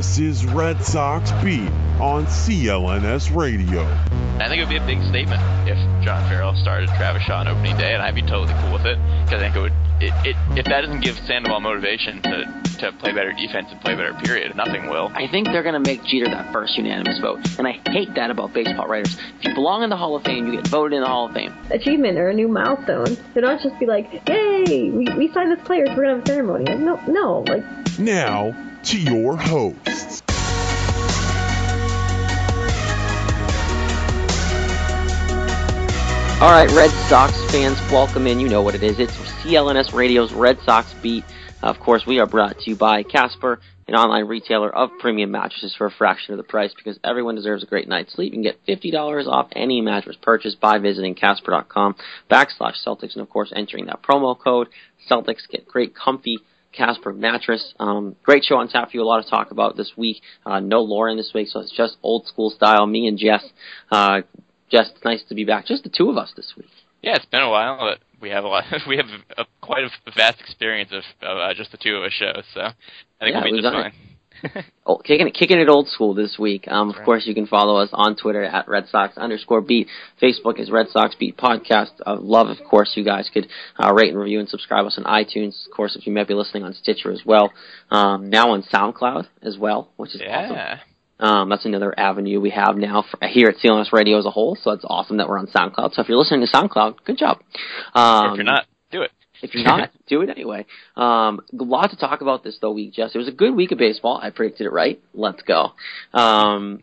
This is Red Sox Beat on CLNS Radio. I think it would be a big statement if John Farrell started Travis Shaw on opening day, and I'd be totally cool with it because I think it would. It, it, if that doesn't give Sandoval motivation to, to play better defense and play better, period, nothing will. I think they're going to make Jeter that first unanimous vote, and I hate that about baseball writers. If you belong in the Hall of Fame, you get voted in the Hall of Fame. achievement or a new milestone. They don't just be like, "Yay, we, we signed this player, so we're gonna have a ceremony." Like, no, no, like Now to your hosts. All right, Red Sox fans, welcome in. You know what it is. It's CLNS Radio's Red Sox Beat. Of course, we are brought to you by Casper, an online retailer of premium mattresses for a fraction of the price because everyone deserves a great night's sleep. You can get $50 off any mattress purchase by visiting Casper.com backslash Celtics and, of course, entering that promo code Celtics. Get great, comfy Casper mattress. Um, great show on tap for you. A lot to talk about this week. Uh, no Lauren this week, so it's just old school style. Me and Jess. Uh, Jess, it's nice to be back. Just the two of us this week. Yeah, it's been a while, but we have a lot. We have a, quite a vast experience of, of uh, just the two of us shows, so I think Yeah, we'll be just fine. Oh, kicking it, kicking it old school this week. Um, of Right. course, you can follow us on Twitter at Red Sox underscore beat. Facebook is Red Sox Beat Podcast. Uh, love, of course, you guys could uh, rate and review and subscribe us on iTunes. Of course, if you might be listening on Stitcher as well. Um, now on SoundCloud as well, which is awesome. Um, that's another avenue we have now for, here at CLNS Radio as a whole. So it's awesome that we're on SoundCloud. So if you're listening to SoundCloud, good job. Um, if you're not, do it. If you're not, do it anyway. Um, a lot to talk about this though week, Jess. It was a good week of baseball. I predicted it right. Let's go. Um,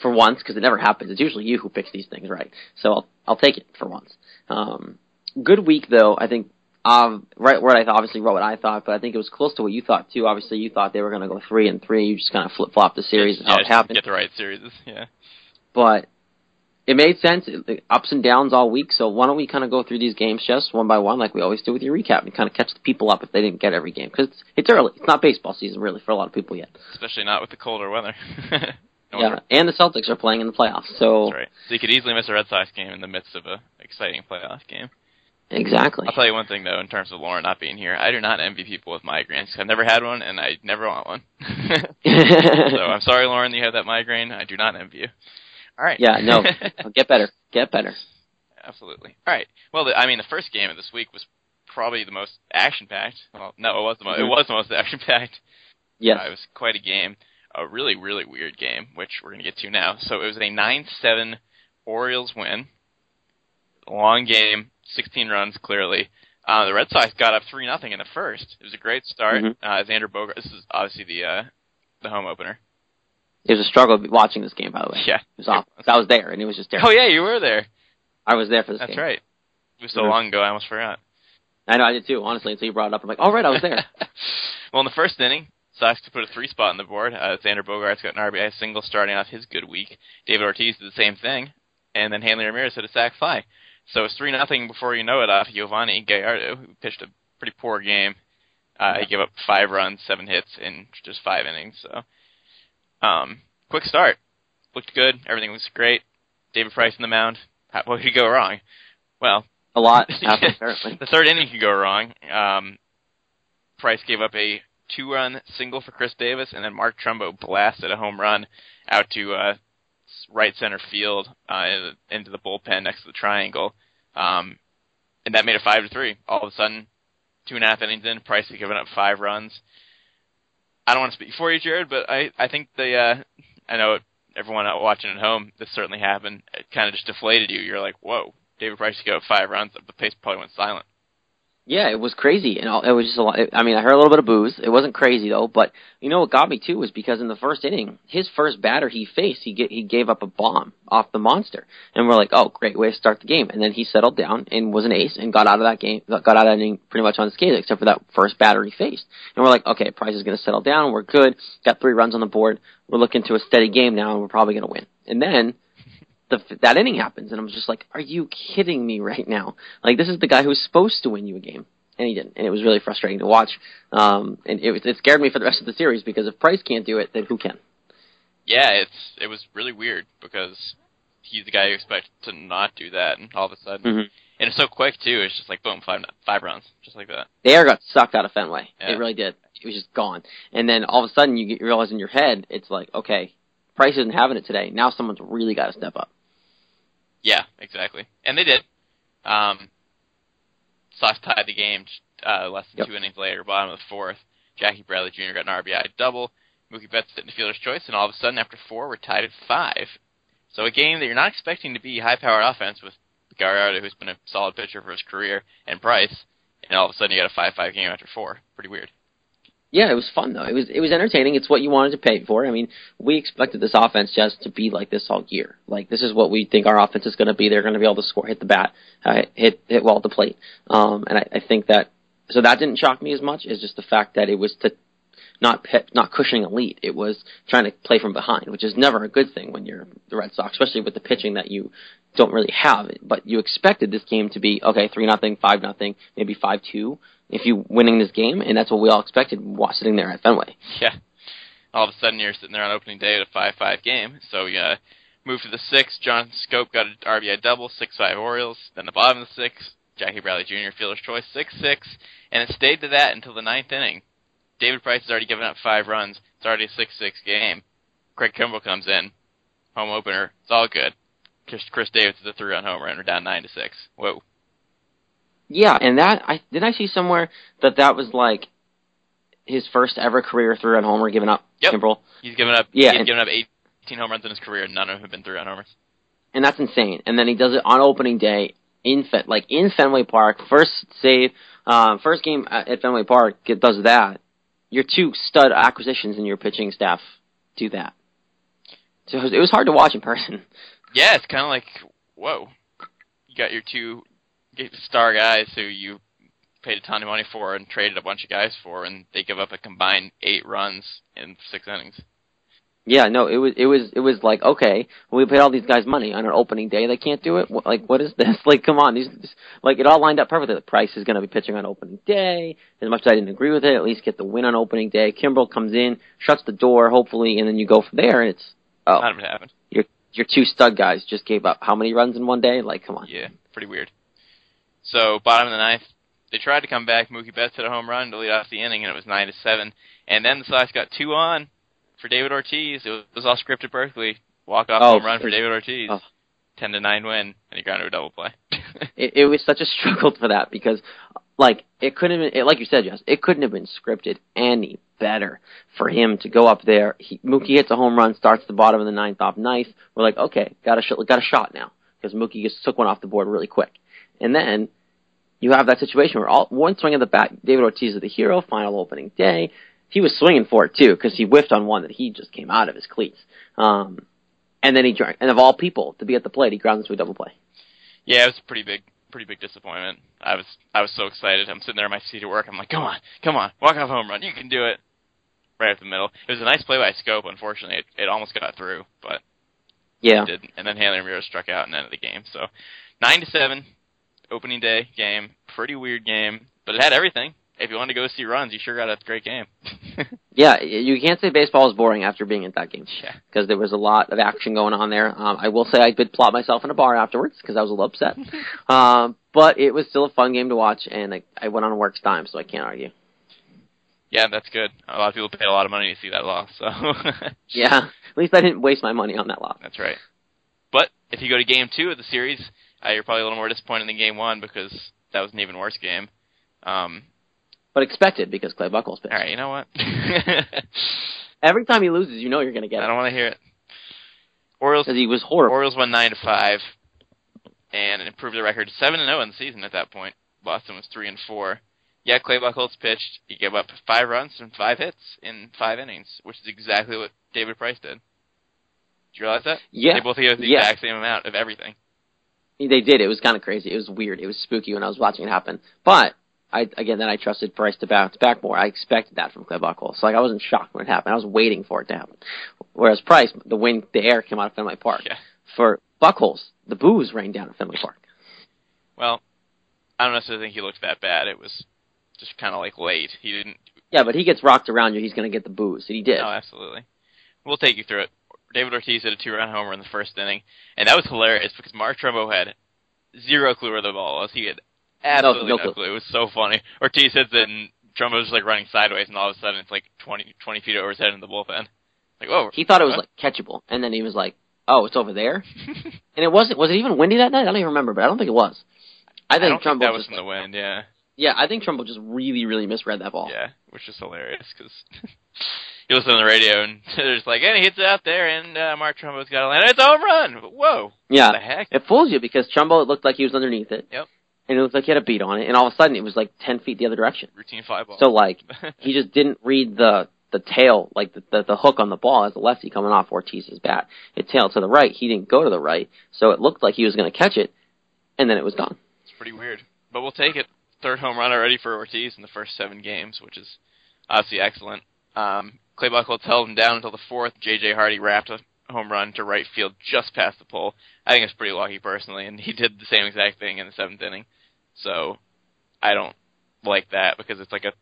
for once, because it never happens. It's usually you who picks these things right. So I'll, I'll take it for once. Um, good week though. I think, um, right where I th- obviously wrote what I thought, but I think it was close to what you thought too. Obviously you thought they were going to go three and three. You just kind of flip flop the series and yeah, how it happened Get the right series. Yeah. but it made sense. It- the ups and downs all week. So why don't we kind of go through these games just one by one, like we always do with your recap, and kind of catch the people up if they didn't get every game because it's, it's early. It's not baseball season really for a lot of people yet. Especially not with the colder weather. No yeah, and the Celtics are playing in the playoffs. So That's right. So you could easily miss a Red Sox game in the midst of a exciting playoff game. exactly. I'll tell you one thing though, in terms of Lauren not being here, I do not envy people with migraines. I've never had one, and I never want one. so I'm sorry, Lauren, that you have that migraine. I do not envy you. All right. yeah, no, get better, get better. Absolutely. All right. Well, the, I mean, the first game of this week was probably the most action-packed. Well, no, it was the most. It Mhm. was the most action-packed. Yes, Uh, it was quite a game. A really, really weird game, which we're going to get to now. So it was a 9-7 Orioles win. Long game, 16 runs clearly. Uh, the Red Sox got up three nothing in the first. It was a great start. Mhm. Uh, Xander Bogaerts. This is obviously the uh, the home opener. It was a struggle watching this game. By the way, Yeah. it was awful. I was there, and it was just terrible. Oh yeah, you were there. I was there for this game. That's game. right. It was so Mhm. long ago, I almost forgot. I know I did too. Honestly, until you brought it up, I'm like, all right, I was there. well, in the first inning, Sox to put a three spot on the board. Uh, Xander Bogaerts got an RBI single starting off his good week. David Ortiz did the same thing, and then Hanley Ramirez hit a sac fly. So it's three nothing before you know it off Yovani Gallardo, who pitched a pretty poor game. Uh, He gave up five runs, seven hits in just five innings. So, um, quick start, looked good. Everything was great. David Price in the mound. How, what could go wrong? Well, a lot happened apparently. the third inning could go wrong. Um, Price gave up a two-run single for Chris Davis, and then Mark Trumbo blasted a home run out to uh, right center field uh, into the bullpen next to the triangle. Um, and that made it five to three. All of a sudden, two and a half innings in, Price had given up five runs. I don't want to speak for you, Jared, but I I think the uh, I know everyone out watching at home, this certainly happened. It kind of just deflated you. You're like, whoa, David Price gave go five runs. The pace probably went silent. Yeah, it was crazy, and it was just a lot. I mean, I heard a little bit of booze. It wasn't crazy though, but you know what got me too was because in the first inning, his first batter he faced, he get, he gave up a bomb off the monster, and we're like, oh, great way to start the game. And then he settled down and was an ace and got out of that game, got out of that inning pretty much unscathed, except for that first batter he faced. And we're like, okay, Price is going to settle down. We're good. Got three runs on the board. We're looking to a steady game now, and we're probably going to win. And then the, that inning happens, and I'm just like, are you kidding me right now? Like this is the guy who's supposed to win you a game and he didn't, and it was really frustrating to watch. Um, and it, it scared me for the rest of the series because if Price can't do it, then who can? Yeah, it's it was really weird because he's the guy you expect to not do that, and all of a sudden, Mhm. and it's so quick too. It's just like boom, five five runs, just like that. The air got sucked out of Fenway. Yeah. It really did. It was just gone. And then all of a sudden, you get, you realize in your head, it's like, okay, Price isn't having it today. Now someone's really got to step up. Yeah, exactly, and they did. Um, Sox tied the game uh, less than Yep. two innings later, bottom of the fourth. Jackie Bradley Jr. got an RBI double. Mookie Betts hit the fielder's choice, and all of a sudden, after four, we're tied at five. So a game that you're not expecting to be high-powered offense with Gallardo, who's been a solid pitcher for his career, and Price, and all of a sudden you got a five-five game after four. Pretty weird. Yeah, it was fun though. It was it was entertaining. It's what you wanted to pay for. I mean, we expected this offense just to be like this all year. Like this is what we think our offense is going to be. They're going to be able to score, hit the bat, uh, hit hit well at the plate. Um, and I, I think that so that didn't shock me as much as just the fact that it was to not pit, not cushioning lead. It was trying to play from behind, which is never a good thing when you're the Red Sox, especially with the pitching that you don't really have. But you expected this game to be okay, three nothing, five nothing, maybe five two. If you winning this game, and that's what we all expected while sitting there at Fenway. Yeah. All of a sudden, you're sitting there on opening day at a five-five game. So you uh, move to the sixth. John Schoop got an RBI double, six-five Orioles. Then the bottom of the sixth, Jackie Bradley Jr. fielder's choice, six-six, and it stayed to that until the ninth inning. David Price has already given up five runs. It's already a six-six game. Craig Kimbrel comes in, home opener. It's all good. Chris, Chris Davis is a three-run homer, and we're down nine to six. Whoa. Yeah, and that I did I see somewhere that that was like his first ever career three-run homer given up. Yep. Kimbrel. He's given up. Yeah, He's and- given up 18 home runs in his career, and none of them have been three-run homers. and that's insane. And then he does it on opening day in Fen- like in Fenway Park. First save, uh, first game at Fenway Park it does that. Your two stud acquisitions in your pitching staff do that. So it was, it was hard to watch in person. Yeah, it's kind of like, whoa. You got your two star guys who you paid a ton of money for and traded a bunch of guys for, and they give up a combined eight runs in six innings. Yeah, no, it was it was it was like okay, we paid all these guys money on an opening day. They can't do it. What, like, what is this? Like, come on, these like it all lined up perfectly. The Price is going to be pitching on opening day. As much as I didn't agree with it, at least get the win on opening day. Kimbrel comes in, shuts the door, hopefully, and then you go from there. And it's oh, it happened. your your two stud guys just gave up how many runs in one day? Like, come on. Yeah, pretty weird. So bottom of the ninth, they tried to come back. Mookie Betts hit a home run to lead off the inning, and it was nine to seven. And then the Sox got two on for David Ortiz. It was, it was all scripted perfectly. Walk off Oh, home run for David Ortiz. oh. Ten to nine win, and he got into a double play. it, it was such a struggle for that because, like, it couldn't have been, it, like you said, Jess, it couldn't have been scripted any better for him to go up there. He, Mookie hits a home run, starts the bottom of the ninth off nice. We're like, okay, got a sh- got a shot now because Mookie just took one off the board really quick, and then you have that situation where all one swing of the bat, David Ortiz is the hero. Final opening day, he was swinging for it too because he whiffed on one that he just came out of his cleats. Um, and then he drank, and of all people to be at the plate, he grounds into a double play. Yeah, it was a pretty big, pretty big disappointment. I was, I was so excited. I'm sitting there in my seat at work. I'm like, come on, come on, walk off home run. You can do it. Right up the middle. It was a nice play by Schoop. Unfortunately, it, it almost got through, but Yeah. it didn't. And then Hanley Ramirez struck out and ended the game. So nine to seven, opening day game. Pretty weird game, but it had everything. If you wanted to go see runs, you sure got a great game. Yeah, you can't say baseball is boring after being at that game yeah. because there was a lot of action going on there. Um, I will say I did plot myself in a bar afterwards because I was a little upset, um, but it was still a fun game to watch, and I, I went on a work's time, so I can't argue. Yeah, that's good. A lot of people paid a lot of money to see that loss, so Yeah, at least I didn't waste my money on that loss. That's right. But if you go to game two of the series, Uh, you're probably a little more disappointed in game one because that was an even worse game. Um, But expected because Clay Buchholz pitched. all right, you know what? Every time he loses, you know you're going to get it I don't want to hear it. Orioles because he was horrible. Orioles won nine to five, and improved their record seven and zero in the season at that point. Boston was three and four. Yeah, Clay Buchholz pitched. He gave up five runs and five hits in five innings, which is exactly what David Price did. Did you realize that? Yeah. They both gave up the Yeah. exact same amount of everything. They did. It was kind of crazy. It was weird. It was spooky when I was watching it happen. But I again, then I trusted Price to bounce back more. I expected that from Buchholz. So like I wasn't shocked when it happened. I was waiting for it to happen. Whereas Price, the wind, the air came out of Fenway Park. Yeah. For Buchholz, the booze rained down at Fenway Park. Well, I don't necessarily think he looked that bad. It was just kind of like late. He didn't. Yeah, but he gets rocked around you. He's going to get the booze. And he did. No, absolutely. We'll take you through it. David Ortiz hit a two-run homer in the first inning, and that was hilarious because Mark Trumbo had zero clue where the ball was. He had absolutely no no, clue. clue. It was so funny. Ortiz hits it, and Trumbo was like running sideways, and all of a sudden it's like 20, 20 feet over his head in the bullpen. Like, whoa. He thought it was what? like catchable, and then he was like, "Oh, it's over there." and it wasn't. Was it even windy that night? I don't even remember, but I don't think it was. I I think don't Trumbo think that was just from the wind, yeah. yeah, I think Trumbo just really, really misread that ball. Yeah, which is hilarious because you listen on the radio and they're just like, and he hits it out there, and uh, Mark Trumbo's got a land. It's a home run. Whoa. Yeah. What the heck? It fools you because Trumbo it looked like he was underneath it. Yep. And it looked like he had a beat on it, and all of a sudden it was like ten feet the other direction. Routine five ball. So like he just didn't read the the tail, like the, the the hook on the ball as a lefty coming off Ortiz's bat. It tailed to the right. He didn't go to the right, so it looked like he was going to catch it, and then it was gone. It's pretty weird. But we'll take it. Third home run already for Ortiz in the first seven games, which is obviously excellent. Um, Clay Buchholz held him down until the fourth. J.J. Hardy wrapped a home run to right field just past the pole. I think it's pretty lucky personally, and he did the same exact thing in the seventh inning. So I don't like that because it's like a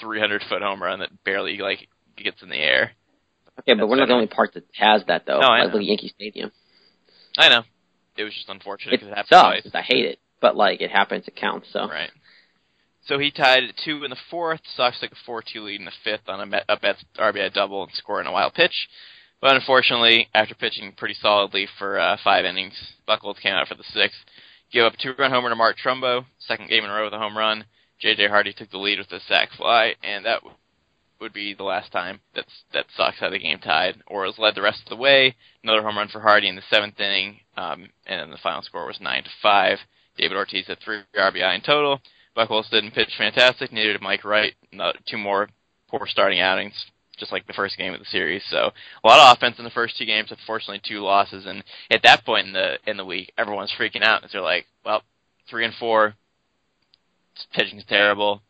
300 foot home run that barely like gets in the air. Okay, but we're not the only part that has that though. No, I like know. at Yankee Stadium. I know. It was just unfortunate It because it happened sucks. twice. I hate it, but like it happens, it counts. So Right. So he tied at two in the fourth. Sox took a 4-2 lead in the fifth on a, Met, a RBI double and scoring a wild pitch. But unfortunately, after pitching pretty solidly for uh, five innings, Buchholz came out for the sixth. Gave up a two-run homer to Mark Trumbo, second game in a row with a home run. J.J. Hardy took the lead with a sac fly, and that would be the last time that that Sox had the game tied. Orioles led the rest of the way. Another home run for Hardy in the seventh inning, um, and then the final score was nine to five. David Ortiz had three RBI in total. Buchholz didn't pitch fantastic. Neither did Mike Wright. No, two more poor starting outings, just like the first game of the series. So a lot of offense in the first two games. Unfortunately, two losses. And at that point in the in the week, everyone's freaking out. They're like, "Well, three and four. Pitching's terrible.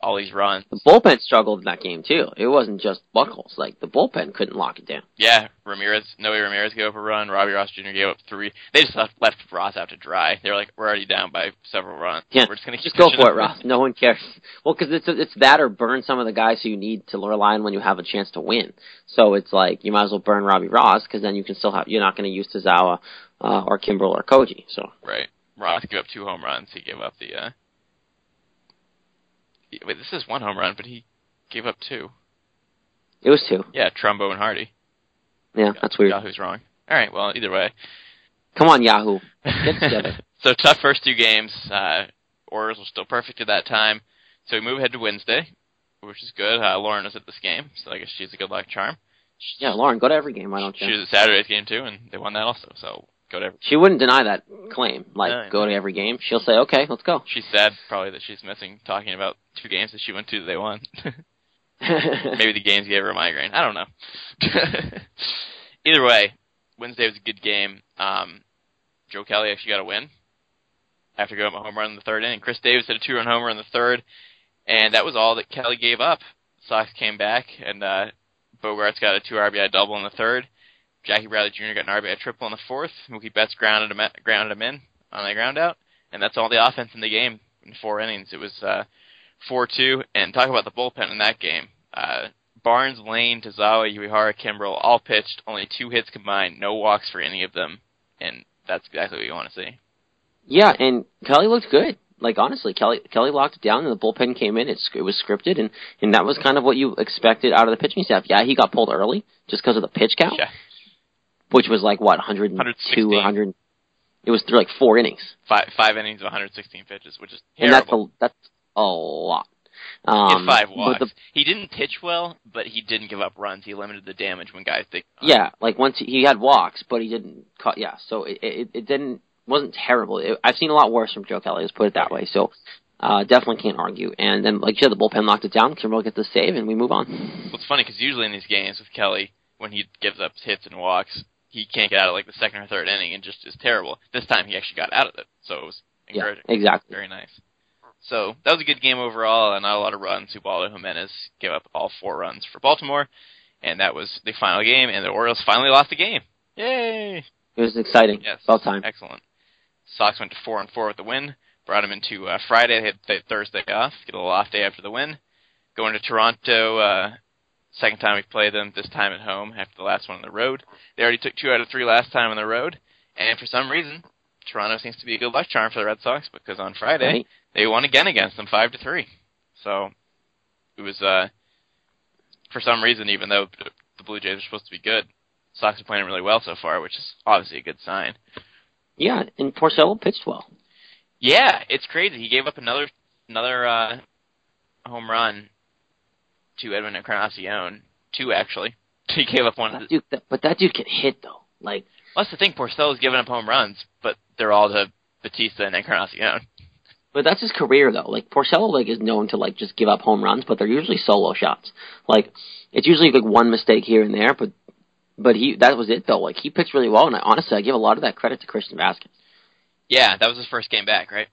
All these runs. the bullpen struggled in that game too. It wasn't just Buchholz. Like the bullpen couldn't lock it down. Yeah, Ramirez, Noe Ramirez gave up a run. Robbie Ross Jr. gave up three. They just left, left Ross out to dry. They were like, "We're already down by several runs. Yeah, we're just gonna keep Just go for it, them." Ross. No one cares. Well, because it's it's that or burn some of the guys who you need to rely on when you have a chance to win. So it's like you might as well burn Robbie Ross because then you can still have you're not going to use Tazawa uh, or Kimbrel or Koji. So Right. Ross gave up two home runs. He gave up the. uh Wait, this is one home run, but he gave up two. it was two. Yeah, Trumbo and Hardy. Yeah, that's weird. Yahoo's wrong. All right. Well, either way. Come on, Yahoo. Get together. so tough first two games. Uh, Orioles were still perfect at that time. So we move ahead to Wednesday, which is good. Uh, Lauren was at this game, so I guess she's a good luck charm. Yeah, Lauren, go to every game. Why don't you? She was at Saturday's game too, and they won that also. So go to every. She wouldn't deny that claim. Like, No, go know. to every game. She'll say, okay, let's go. She's sad probably that she's missing talking about two games that she went to that they won. Maybe the games gave her a migraine. I don't know. Either way, Wednesday was a good game. Um, Joe Kelly actually got a win after going up a home run in the third inning. Chris Davis hit a two-run homer in the third, and that was all that Kelly gave up. Sox came back, and uh, Bogaerts got a two RBI double in the third. Jackie Bradley Jr. got an RBI triple in the fourth. Mookie Betts grounded him, grounded him in on a ground out, and that's all the offense in the game in four innings. It was uh, four two, and talk about the bullpen in that game. Uh, Barnes, Layne, Tazawa, Uehara, Kimbrel all pitched, only two hits combined, no walks for any of them, and that's exactly what you want to see. Yeah, and Kelly looked good. Like honestly, Kelly Kelly locked it down, and the bullpen came in. It's, it was scripted, and and that was kind of what you expected out of the pitching staff. Yeah, he got pulled early just because of the pitch count, Yeah, which was like what 102 116. 100. It was through like four innings, Five five innings of 116 pitches, which is and that's a that's a lot. Um, had five walks. the- he didn't pitch well, but he didn't give up runs. He limited the damage when guys did. Yeah, like once he, he had walks, but he didn't cut. Yeah, so it it, it didn't wasn't terrible. It, I've seen a lot worse from Joe Kelly. Let's put it that way. So uh, definitely can't argue. And then, like you said, the bullpen locked it down. Kimbrel gets the save, and we move on. Well, it's funny because usually in these games with Kelly, when he gives up hits and walks, he can't get out of like the second or third inning and just is terrible. This time he actually got out of it, so it was Yeah, encouraging. exactly. Very nice. So that was a good game overall, and not a lot of runs. Ubaldo Jimenez gave up all four runs for Baltimore, and that was the final game. And the Orioles finally lost the game. Yay! It was exciting. Yes, About time. Excellent. Sox went to four and four with the win. Brought them into uh, Friday. They had th- Thursday off. Get a little off day after the win. Going to Toronto. Uh, second time we played them. This time at home after the last one on the road. They already took two out of three last time on the road, and for some reason, Toronto seems to be a good luck charm for the Red Sox because on Friday Right. they won again against them five to three. So it was uh, for some reason, even though the Blue Jays are supposed to be good, Sox are playing really well so far, which is obviously a good sign. Yeah, and Porcello pitched well. Yeah, it's crazy. He gave up another another uh, home run to Edwin Encarnacion. Two actually. He gave up one. Of That the, dude, that, but that dude can hit though. Like, well, that's the thing. Porcello's giving up home runs, but they're all to Bautista and Encarnacion. but that's his career though. Like Porcello, like is known to like just give up home runs, but they're usually solo shots. Like, it's usually like one mistake here and there, but but he that was it though. Like he pitched really well, and I, honestly, I give a lot of that credit to Christian Vazquez. Yeah, that was his first game back, right?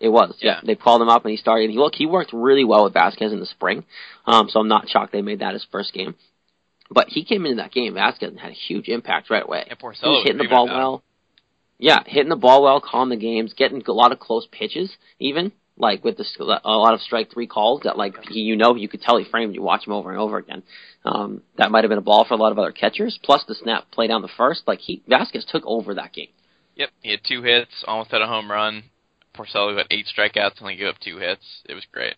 It was, yeah. They called him up and he started. He look, he worked really well with Vazquez in the spring, um, so I'm not shocked they made that his first game. But he came into that game, Vazquez, and had a huge impact right away. And he Porcello was was hitting the ball well. Yeah, hitting the ball well, calm the games, getting a lot of close pitches, even like with the, a lot of strike three calls that like he, you know you could tell he framed. You watch him over and over again. Um, that might have been a ball for a lot of other catchers. Plus the snap play down the first, like he Vazquez took over that game. Yep, he had two hits, almost had a home run. Porcello had eight strikeouts, and only gave up two hits. It was great.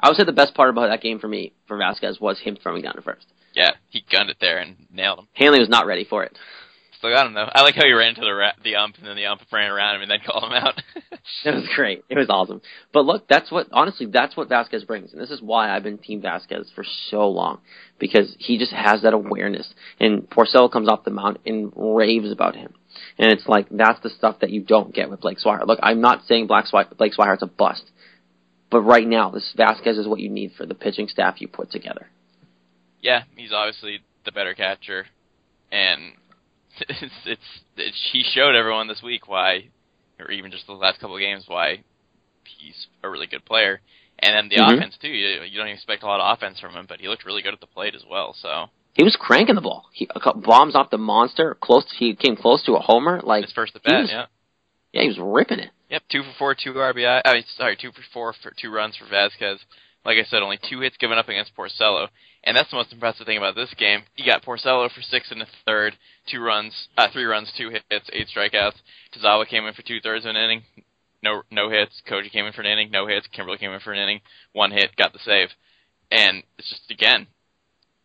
I would say the best part about that game for me for Vazquez was him throwing down to first. Yeah, he gunned it there and nailed him. Hanley was not ready for it. Still got him though. I like how he ran into the ra- the ump and then the ump ran around him and then called him out. It was great. It was awesome. But look, that's what honestly that's what Vazquez brings, and this is why I've been Team Vazquez for so long because he just has that awareness. And Porcello comes off the mound and raves about him, and it's like that's the stuff that you don't get with Blake Swihart. Look, I'm not saying Black Swi- Blake Swihart's a bust, but right now this Vazquez is what you need for the pitching staff you put together. yeah, he's obviously the better catcher, and it's, it's it's he showed everyone this week why, or even just the last couple of games why he's a really good player. And then the Mhm. offense too. You, you don't expect a lot of offense from him, but he looked really good at the plate as well. So He was cranking the ball. He bombs off the monster. Close. He came close to a homer. Like his first at bat, yeah. yeah, he was ripping it. Yep, two for four, two RBI. I mean, sorry, two for four for two runs for Vazquez. Like I said, only two hits given up against Porcello, and that's the most impressive thing about this game. You got Porcello for six and a third, two runs, uh, three runs, two hits, eight strikeouts. Tazawa came in for two thirds of an inning, no no hits. Koji came in for an inning, no hits. Kimbrel came in for an inning, one hit, got the save, and it's just again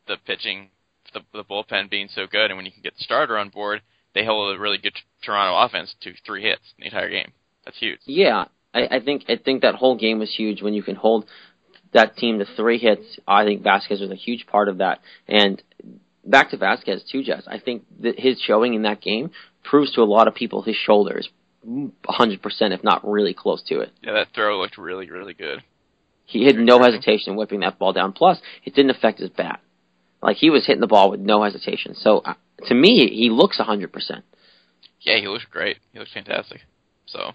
the pitching, the the bullpen being so good, and when you can get the starter on board, they hold a really good Toronto offense to three hits in the entire game. That's huge. Yeah, I, I think I think that whole game was huge when you can hold that team to three hits. I think Vazquez was a huge part of that. And back to Vazquez too, Jess. I think that his showing in that game proves to a lot of people his shoulder is 100%, if not really close to it. Yeah, that throw looked really, really good. He had no hesitation in whipping that ball down. Plus, it didn't affect his bat. Like he was hitting the ball with no hesitation. So uh, to me, he looks 100%. Yeah, he looks great. He looks fantastic. So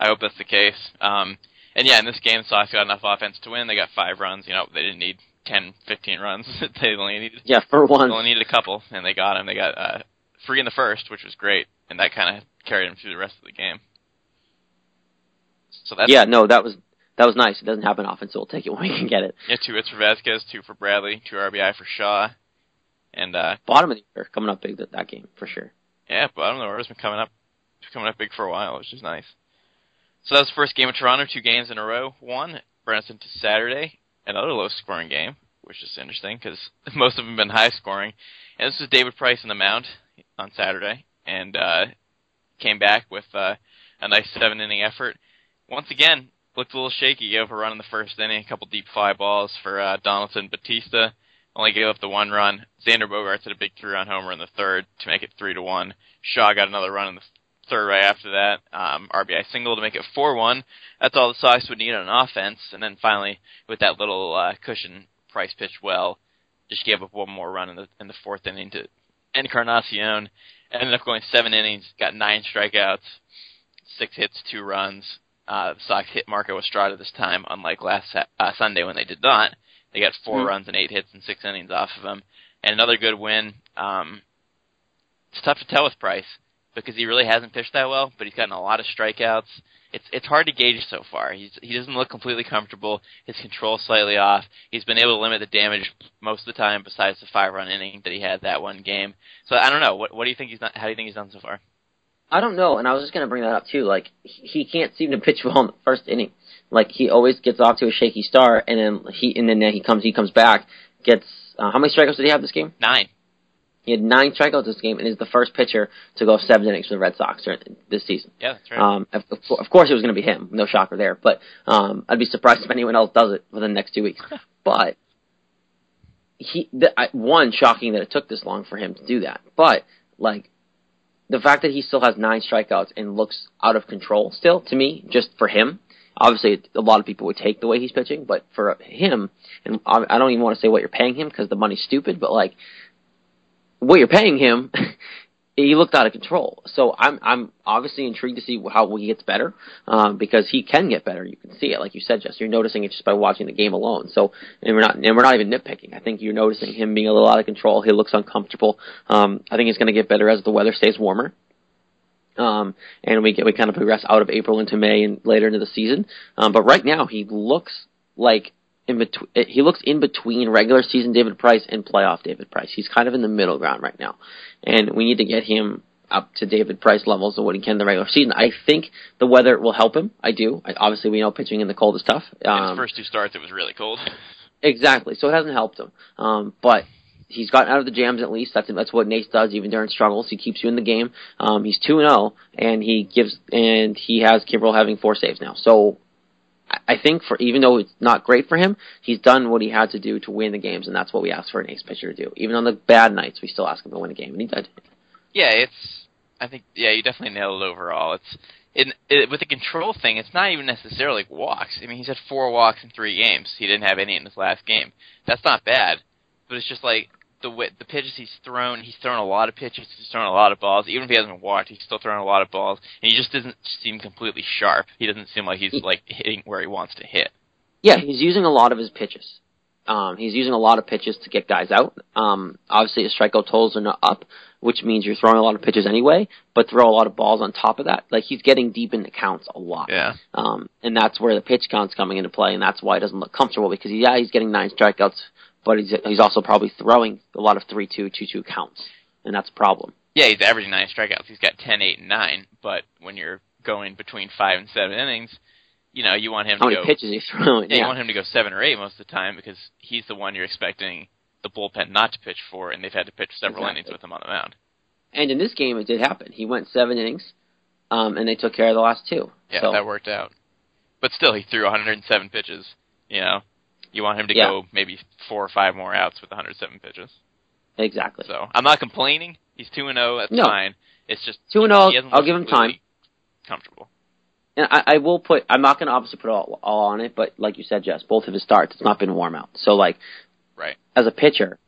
I hope that's the case. Um, and yeah, in this game, Sox got enough offense to win. They got five runs. You know, they didn't need 10, 15 runs. they only needed Yeah, for one. they only needed a couple, and they got them. They got uh, three in the first, which was great, and that kind of carried them through the rest of the game. So that's yeah, no, that was that was nice. It doesn't happen often, so we'll take it when we can get it. yeah, two hits for Vazquez, two for Bradley, two RBI for Shaw, and uh, Bottom of the year coming up big that, that game for sure. Yeah, bottom of the order's been coming up, coming up big for a while, which is nice. So that was the first game of Toronto, two games in a row. One brings us into Saturday, another low-scoring game, which is interesting because most of them have been high-scoring. And this was David Price in the mound on Saturday, and uh, came back with uh, a nice seven inning effort. Once again, looked a little shaky. Gave up a run in the first inning, a couple deep fly balls for uh, Donaldson Bautista. Only gave up the one run. Xander Bogaerts had a big three-run homer in the third to make it three to one. Shaw got another run in the third right after that. Um, RBI single to make it four one. That's all the Sox would need on offense. And then finally, with that little uh, cushion, Price pitched well. Just gave up one more run in the in the fourth inning to Encarnacion. Ended up going seven innings, got nine strikeouts, six hits, two runs. Uh, the Sox hit Marco Estrada this time, unlike last uh, Sunday when they did not. They got 4 Mhm. runs and eight hits and six innings off of him, and another good win. Um, it's tough to tell with Price because he really hasn't pitched that well, but he's gotten a lot of strikeouts. It's it's hard to gauge so far. He's he doesn't look completely comfortable. His control's slightly off. He's been able to limit the damage most of the time, besides the five run inning that he had that one game. So I don't know. What what do you think he's done? How do you think he's done so far? I don't know, and I was just gonna bring that up too. Like he he can't seem to pitch well in the first inning. Like he always gets off to a shaky start, and then he and then he comes he comes back, gets uh, how many strikeouts did he have this game? Nine. He had nine strikeouts this game, and is the first pitcher to go seven innings for the Red Sox this season. Yeah, that's right. Um, of, of course, it was going to be him. No shocker there. But um, I'd be surprised if anyone else does it within the next two weeks. but he, the, I, one, shocking that it took this long for him to do that. But like the fact that he still has nine strikeouts and looks out of control still to me, just for him. Obviously, a lot of people would take the way he's pitching, but for him, and I I don't even want to say what you're paying him because the money's stupid. But like, what you're paying him, he looked out of control. So I'm I'm obviously intrigued to see how he gets better um, because he can get better. You can see it, like you said, Jess. You're noticing it just by watching the game alone. So and we're not and we're not even nitpicking. I think you're noticing him being a little out of control. He looks uncomfortable. Um, I think he's going to get better as the weather stays warmer. Um, and we get we kind of progress out of April into May and later into the season. Um, but right now he looks like in between. He looks in between regular season David Price and playoff David Price. He's kind of in the middle ground right now, and we need to get him up to David Price levels of what he can in the regular season. I think the weather will help him. I do. I, obviously, we know pitching in the cold is tough. In his Um, first two starts, it was really cold. Exactly. So it hasn't helped him. Um, but he's gotten out of the jams at least. That's that's what Nace does even during struggles. He keeps you in the game. Um, he's two and zero, and he gives and he has Kimbrel having four saves now. So I- think for even though it's not great for him, he's done what he had to do to win the games, and that's what we asked for an ace pitcher to do. Even on the bad nights, we still ask him to win a game, and he did. Yeah, it's. I think yeah, you definitely nailed it overall. It's in it, with the control thing. It's not even necessarily walks. I mean, he's had four walks in three games. He didn't have any in his last game. That's not bad, but it's just like the way, the pitches he's thrown. He's thrown a lot of pitches. He's thrown a lot of balls. Even if he hasn't walked, he's still throwing a lot of balls, and he just doesn't seem completely sharp. He doesn't seem like he's like hitting where he wants to hit. Yeah, he's using a lot of his pitches. Um, he's using a lot of pitches to get guys out. Um, obviously, his strikeout totals are not up, which means you're throwing a lot of pitches anyway, but throw a lot of balls on top of that. Like he's getting deep into counts a lot. Yeah. Um, and that's where the pitch count's coming into play, and that's why he doesn't look comfortable because yeah, he's getting nine strikeouts, but he's he's also probably throwing a lot of three two two two counts, and that's a problem. Yeah, he's averaging nine strikeouts. He's got 10, 8, and 9. But when you're going between five and seven innings, you know, you want him How to go. pitches he's throwing? yeah, you want him to go seven or eight most of the time because he's the one you're expecting the bullpen not to pitch for, and they've had to pitch several Exactly. innings with him on the mound. and in this game it did happen. He went seven innings, um, and they took care of the last two. Yeah, so, that worked out. But still, he threw 107 pitches. You know, you want him to Yeah. go maybe four or five more outs with 107 pitches. exactly. So I'm not complaining. He's two and zero. That's No. fine. It's just 2 and 0, I'll give him time. Comfortable. And I, I will put. I'm not going to obviously put all, all on it, but like you said, Jess, both of his starts, it's not been warm out. So like, Right. as a pitcher,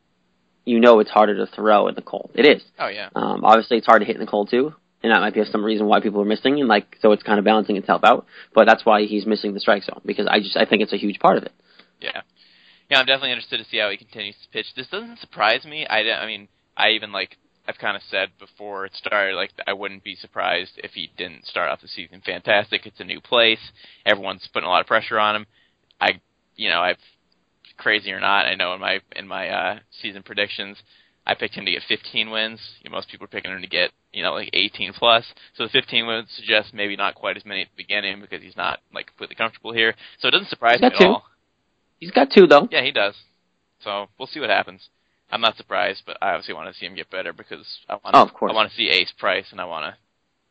you know it's harder to throw in the cold. It is. Oh yeah. Um, obviously, it's hard to hit in the cold too, and that might be some reason why people are missing. And like, so it's kind of balancing itself out. But that's why he's missing the strike zone because I just I think it's a huge part of it. Yeah. Yeah, I'm definitely interested to see how he continues to pitch. This doesn't surprise me. I, I mean, I even like I've kind of said before it started, like I wouldn't be surprised if he didn't start off the season fantastic. It's a new place. Everyone's putting a lot of pressure on him. I, you know, I've crazy or not, I know in my in my uh, season predictions, I picked him to get 15 wins. You know, most people are picking him to get you know like 18 plus. So the 15 wins suggests maybe not quite as many at the beginning because he's not like completely comfortable here. So it doesn't surprise me at all. He's got two though. Yeah, he does. So we'll see what happens. I'm not surprised, but I obviously want to see him get better because I want. To, Oh, of course. I want to see Ace Price, and I want to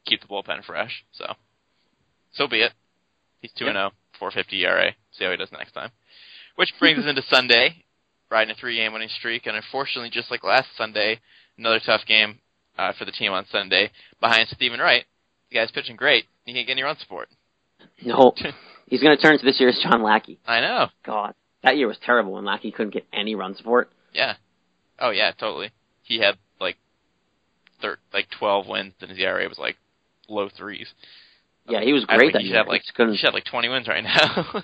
keep the bullpen fresh. So, so be it. He's two and zero, 450 ERA. See how he does next time. Which brings us into Sunday, riding a three-game winning streak, and unfortunately, just like last Sunday, another tough game uh, for the team on Sunday behind Steven Wright. The guy's pitching great. He can't get any run support. No, he's going to turn to this year's John Lackey. I know. God, that year was terrible when Lackey couldn't get any run support. Yeah. Oh yeah, totally. He had like, thir- like 12 wins, and his ERA was like low threes. Yeah, he was great that he year. have like he should have like 20 wins right now.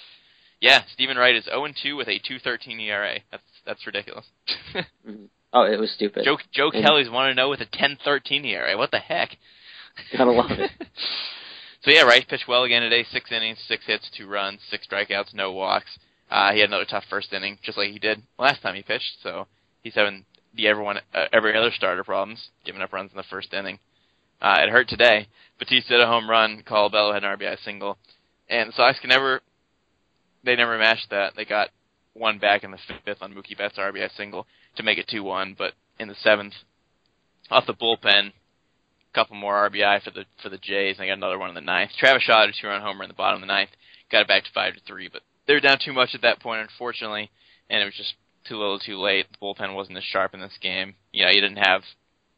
yeah, Steven Wright is 0 2 with a 2.13 ERA. That's that's ridiculous. Mm-hmm. oh, it was stupid. Joe Joe And- Kelly's 1 0 with a 10.13 ERA. What the heck? Gotta love it. So yeah, Wright pitched well again today. Six innings, six hits, two runs, six strikeouts, no walks. Uh, he had another tough first inning, just like he did last time he pitched. So he's having the everyone, uh, every other starter problems, giving up runs in the first inning. Uh, it hurt today. Bautista had a home run. Colabello had an RBI single, and the Sox can never, they never matched that. They got one back in the fifth on Mookie Betts' RBI single to make it two one, but in the seventh, off the bullpen, couple more RBI for the for the Jays, and they got another one in the ninth. Travis Shaw had a two-run homer in the bottom of the ninth, got it back to five to three, but they were down too much at that point, unfortunately, and it was just too little, too late. The bullpen wasn't as sharp in this game. You know, you didn't have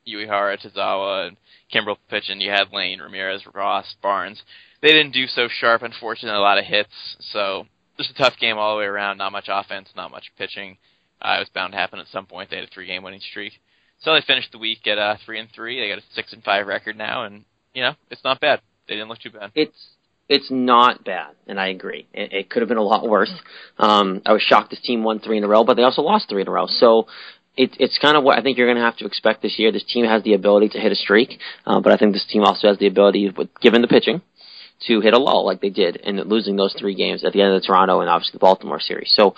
Uehara, Tazawa, and Kimbrel pitching. You had Layne, Ramirez, Ross, Barnes. They didn't do so sharp, unfortunately. A lot of hits, so just a tough game all the way around. Not much offense, not much pitching. Uh, it was bound to happen at some point. They had a three-game winning streak. So they finished the week at uh, three and three. They got a six and five record now, and you know it's not bad. They didn't look too bad. It's it's not bad, and I agree. It, it could have been a lot worse. Um, I was shocked this team won three in a row, but they also lost three in a row. So it, it's kind of what I think you're going to have to expect this year. This team has the ability to hit a streak, uh, but I think this team also has the ability, with, given the pitching, to hit a lull like they did in losing those three games at the end of the Toronto and obviously the Baltimore series. So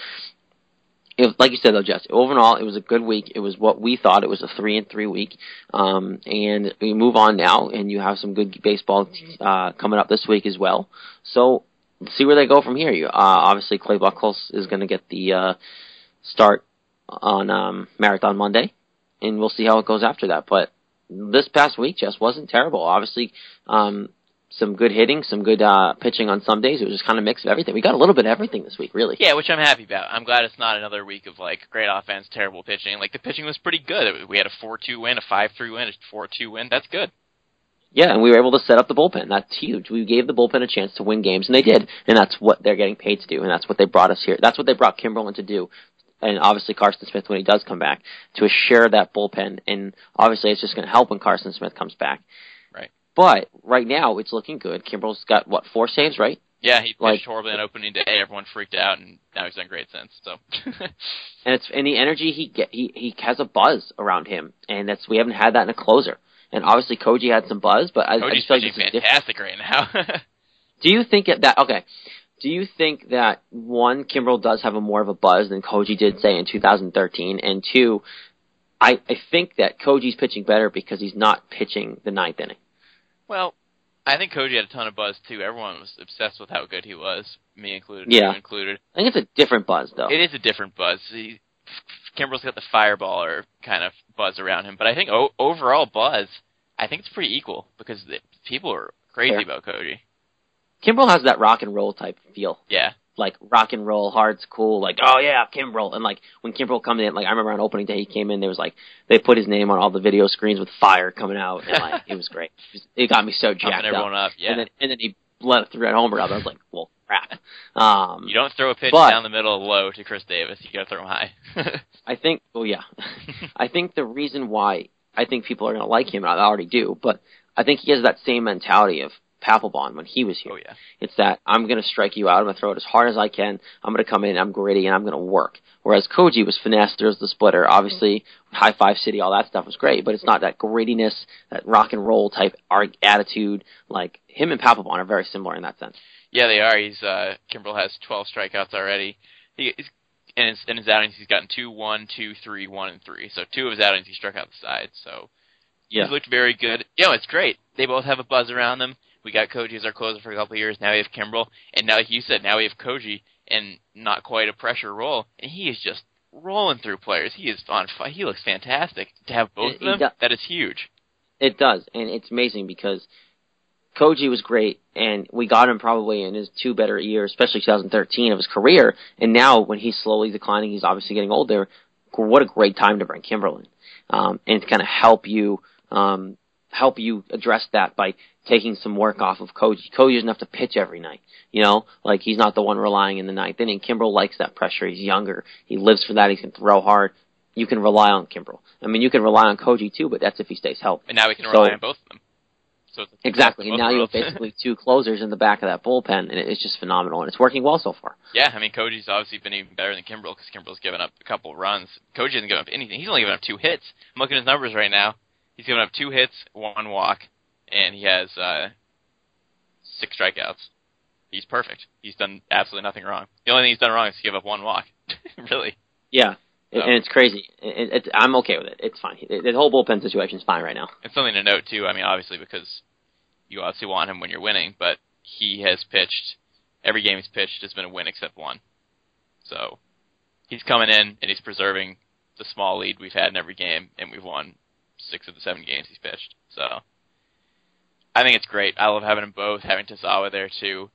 it, like you said though, Jess, overall it was a good week. It was what we thought. It was a three and three week. Um, and we move on now, and you have some good baseball uh, coming up this week as well. So see where they go from here. You uh, obviously Clay Buchholz is going to get the uh, start on um, Marathon Monday, and we'll see how it goes after that. But this past week just wasn't terrible. Obviously, um, some good hitting, some good uh, pitching on some days. It was just kind of a mix of everything. We got a little bit of everything this week, really. Yeah, which I'm happy about. I'm glad it's not another week of like great offense, terrible pitching. Like the pitching was pretty good. We had a four-two win, a five-three win, a four-two win. That's good. Yeah, and we were able to set up the bullpen. That's huge. We gave the bullpen a chance to win games, and they did. And that's what they're getting paid to do, and that's what they brought us here. That's what they brought Kimberlin to do. And obviously Carson Smith when he does come back to share that bullpen. And obviously it's just going to help when Carson Smith comes back. But right now it's looking good. Kimbrel's got what four saves, right? Yeah, he pitched Like- horribly on opening day. Everyone freaked out, and now he's done great since. So and it's and the energy he get he he has a buzz around him, and that's we haven't had that in a closer. And obviously Koji had some buzz, but I, I just feel like this fantastic right now. Do you think that okay? Do you think that one Kimbrel does have a more of a buzz than Koji did say in 2013, and two, I I think that Koji's pitching better because he's not pitching the ninth inning. Well, I think Koji had a ton of buzz too. Everyone was obsessed with how good he was, me included. Yeah. included. I think it's a different buzz though. It is a different buzz. He, Kimbrel's got the fireballer kind of buzz around him, but I think o- overall buzz, I think it's pretty equal because the, people are crazy Fair. about Koji. Kimbrel has that rock and roll type feel. Yeah, Like rock and roll, hard's cool. Like oh yeah, Kimbrel. And like when Kimbrel come in, like I remember on opening day he came in, there was like they put his name on all the video screens with fire coming out, and like it was great. It, got me so jacked pumping everyone up. up. Yeah, And then and then he let it through that homer up. I was like, well, crap. Um, you don't throw a pitch but- down the middle low to Chris Davis. You got to throw him high. I think, oh yeah, I think the reason why I think people are going to like him, and I already do, but I think he has that same mentality of Papelbon when he was here. oh yeah, It's that I'm going to strike you out. I'm going to throw it as hard as I can. I'm going to come in. I'm gritty and I'm going to work. Whereas Koji was finesse. There's the splitter. Obviously, High Five City, all that stuff was great, but it's not that grittiness, that rock and roll type attitude. Like him and Papelbon are very similar in that sense. yeah, they are. He's uh, Kimbrel has 12 strikeouts already. He he's, in his in his outings he's gotten two, one, two, three, one, and three. So two of his outings he struck out the side. So Yeah. he's looked very good. You know, it's great. They both have a buzz around them. We got Koji as our closer for a couple of years. Now we have Kimbrel, and now, like you said, now we have Koji, and not quite a pressure role, and he is just rolling through players. He is on. fire. He looks fantastic. To have both He- of them, he that is huge. It does, and it's amazing because Koji was great, and we got him probably in his two better years, especially 2013 of his career. And now, when he's slowly declining, he's obviously getting older. What a great time to bring Kimbrel in, um, and to kind of help you um, help you address that by taking some work off of Koji. Koji doesn't have to pitch every night, you know, like he's not the one relying in the ninth inning. Kimbrel likes that pressure. He's younger. He lives for that. He can throw hard. You can rely on Kimbrel. I mean, you can rely on Koji too, but that's if he stays healthy. And now we can So- rely on both of them. So it's Exactly. And now you have basically two closers in the back of that bullpen, and it's just phenomenal, and it's working well so far. Yeah, I mean Koji's obviously been even better than Kimbrel because Kimbrel's given up a couple of runs. Koji hasn't given up anything. He's only given up two hits. I'm looking at his numbers right now. He's given up two hits, one walk, and he has uh, six strikeouts. He's perfect. He's done absolutely nothing wrong. The only thing he's done wrong is give up one walk. really. Yeah. So- And it's crazy. It, it, I'm okay with it. It's fine. It, the whole bullpen situation's fine right now. And something to note too. I mean, obviously because you obviously want him when you're winning, but he has pitched every game he's pitched has been a win except one. So he's coming in and he's preserving the small lead we've had in every game, and we've won six of the seven games he's pitched. So I think it's great. I love having them both. Having Tazawa there too.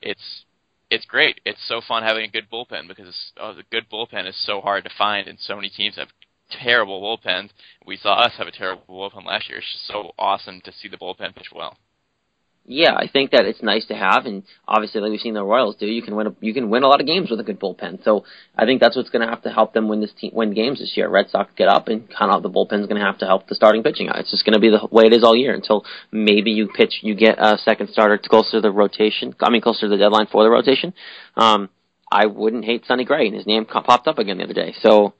It's it's great. It's so fun having a good bullpen because it's, oh, good bullpen is so hard to find, and so many teams have terrible bullpens. We saw us have a terrible bullpen last year. It's just so awesome to see the bullpen pitch well. Yeah, I think that it's nice to have, and obviously, like we've seen the Royals do, you can win a, you can win a lot of games with a good bullpen. So I think that's what's going to have to help them win this team win games this year. Red Sox get up, and kind of the bullpen's going to have to help the starting pitching out. It's just going to be the way it is all year until maybe you pitch, you get a second starter closer to the rotation. I mean, closer to the deadline for the rotation. Um, I wouldn't hate Sonny Gray, and his name popped up again the other day. So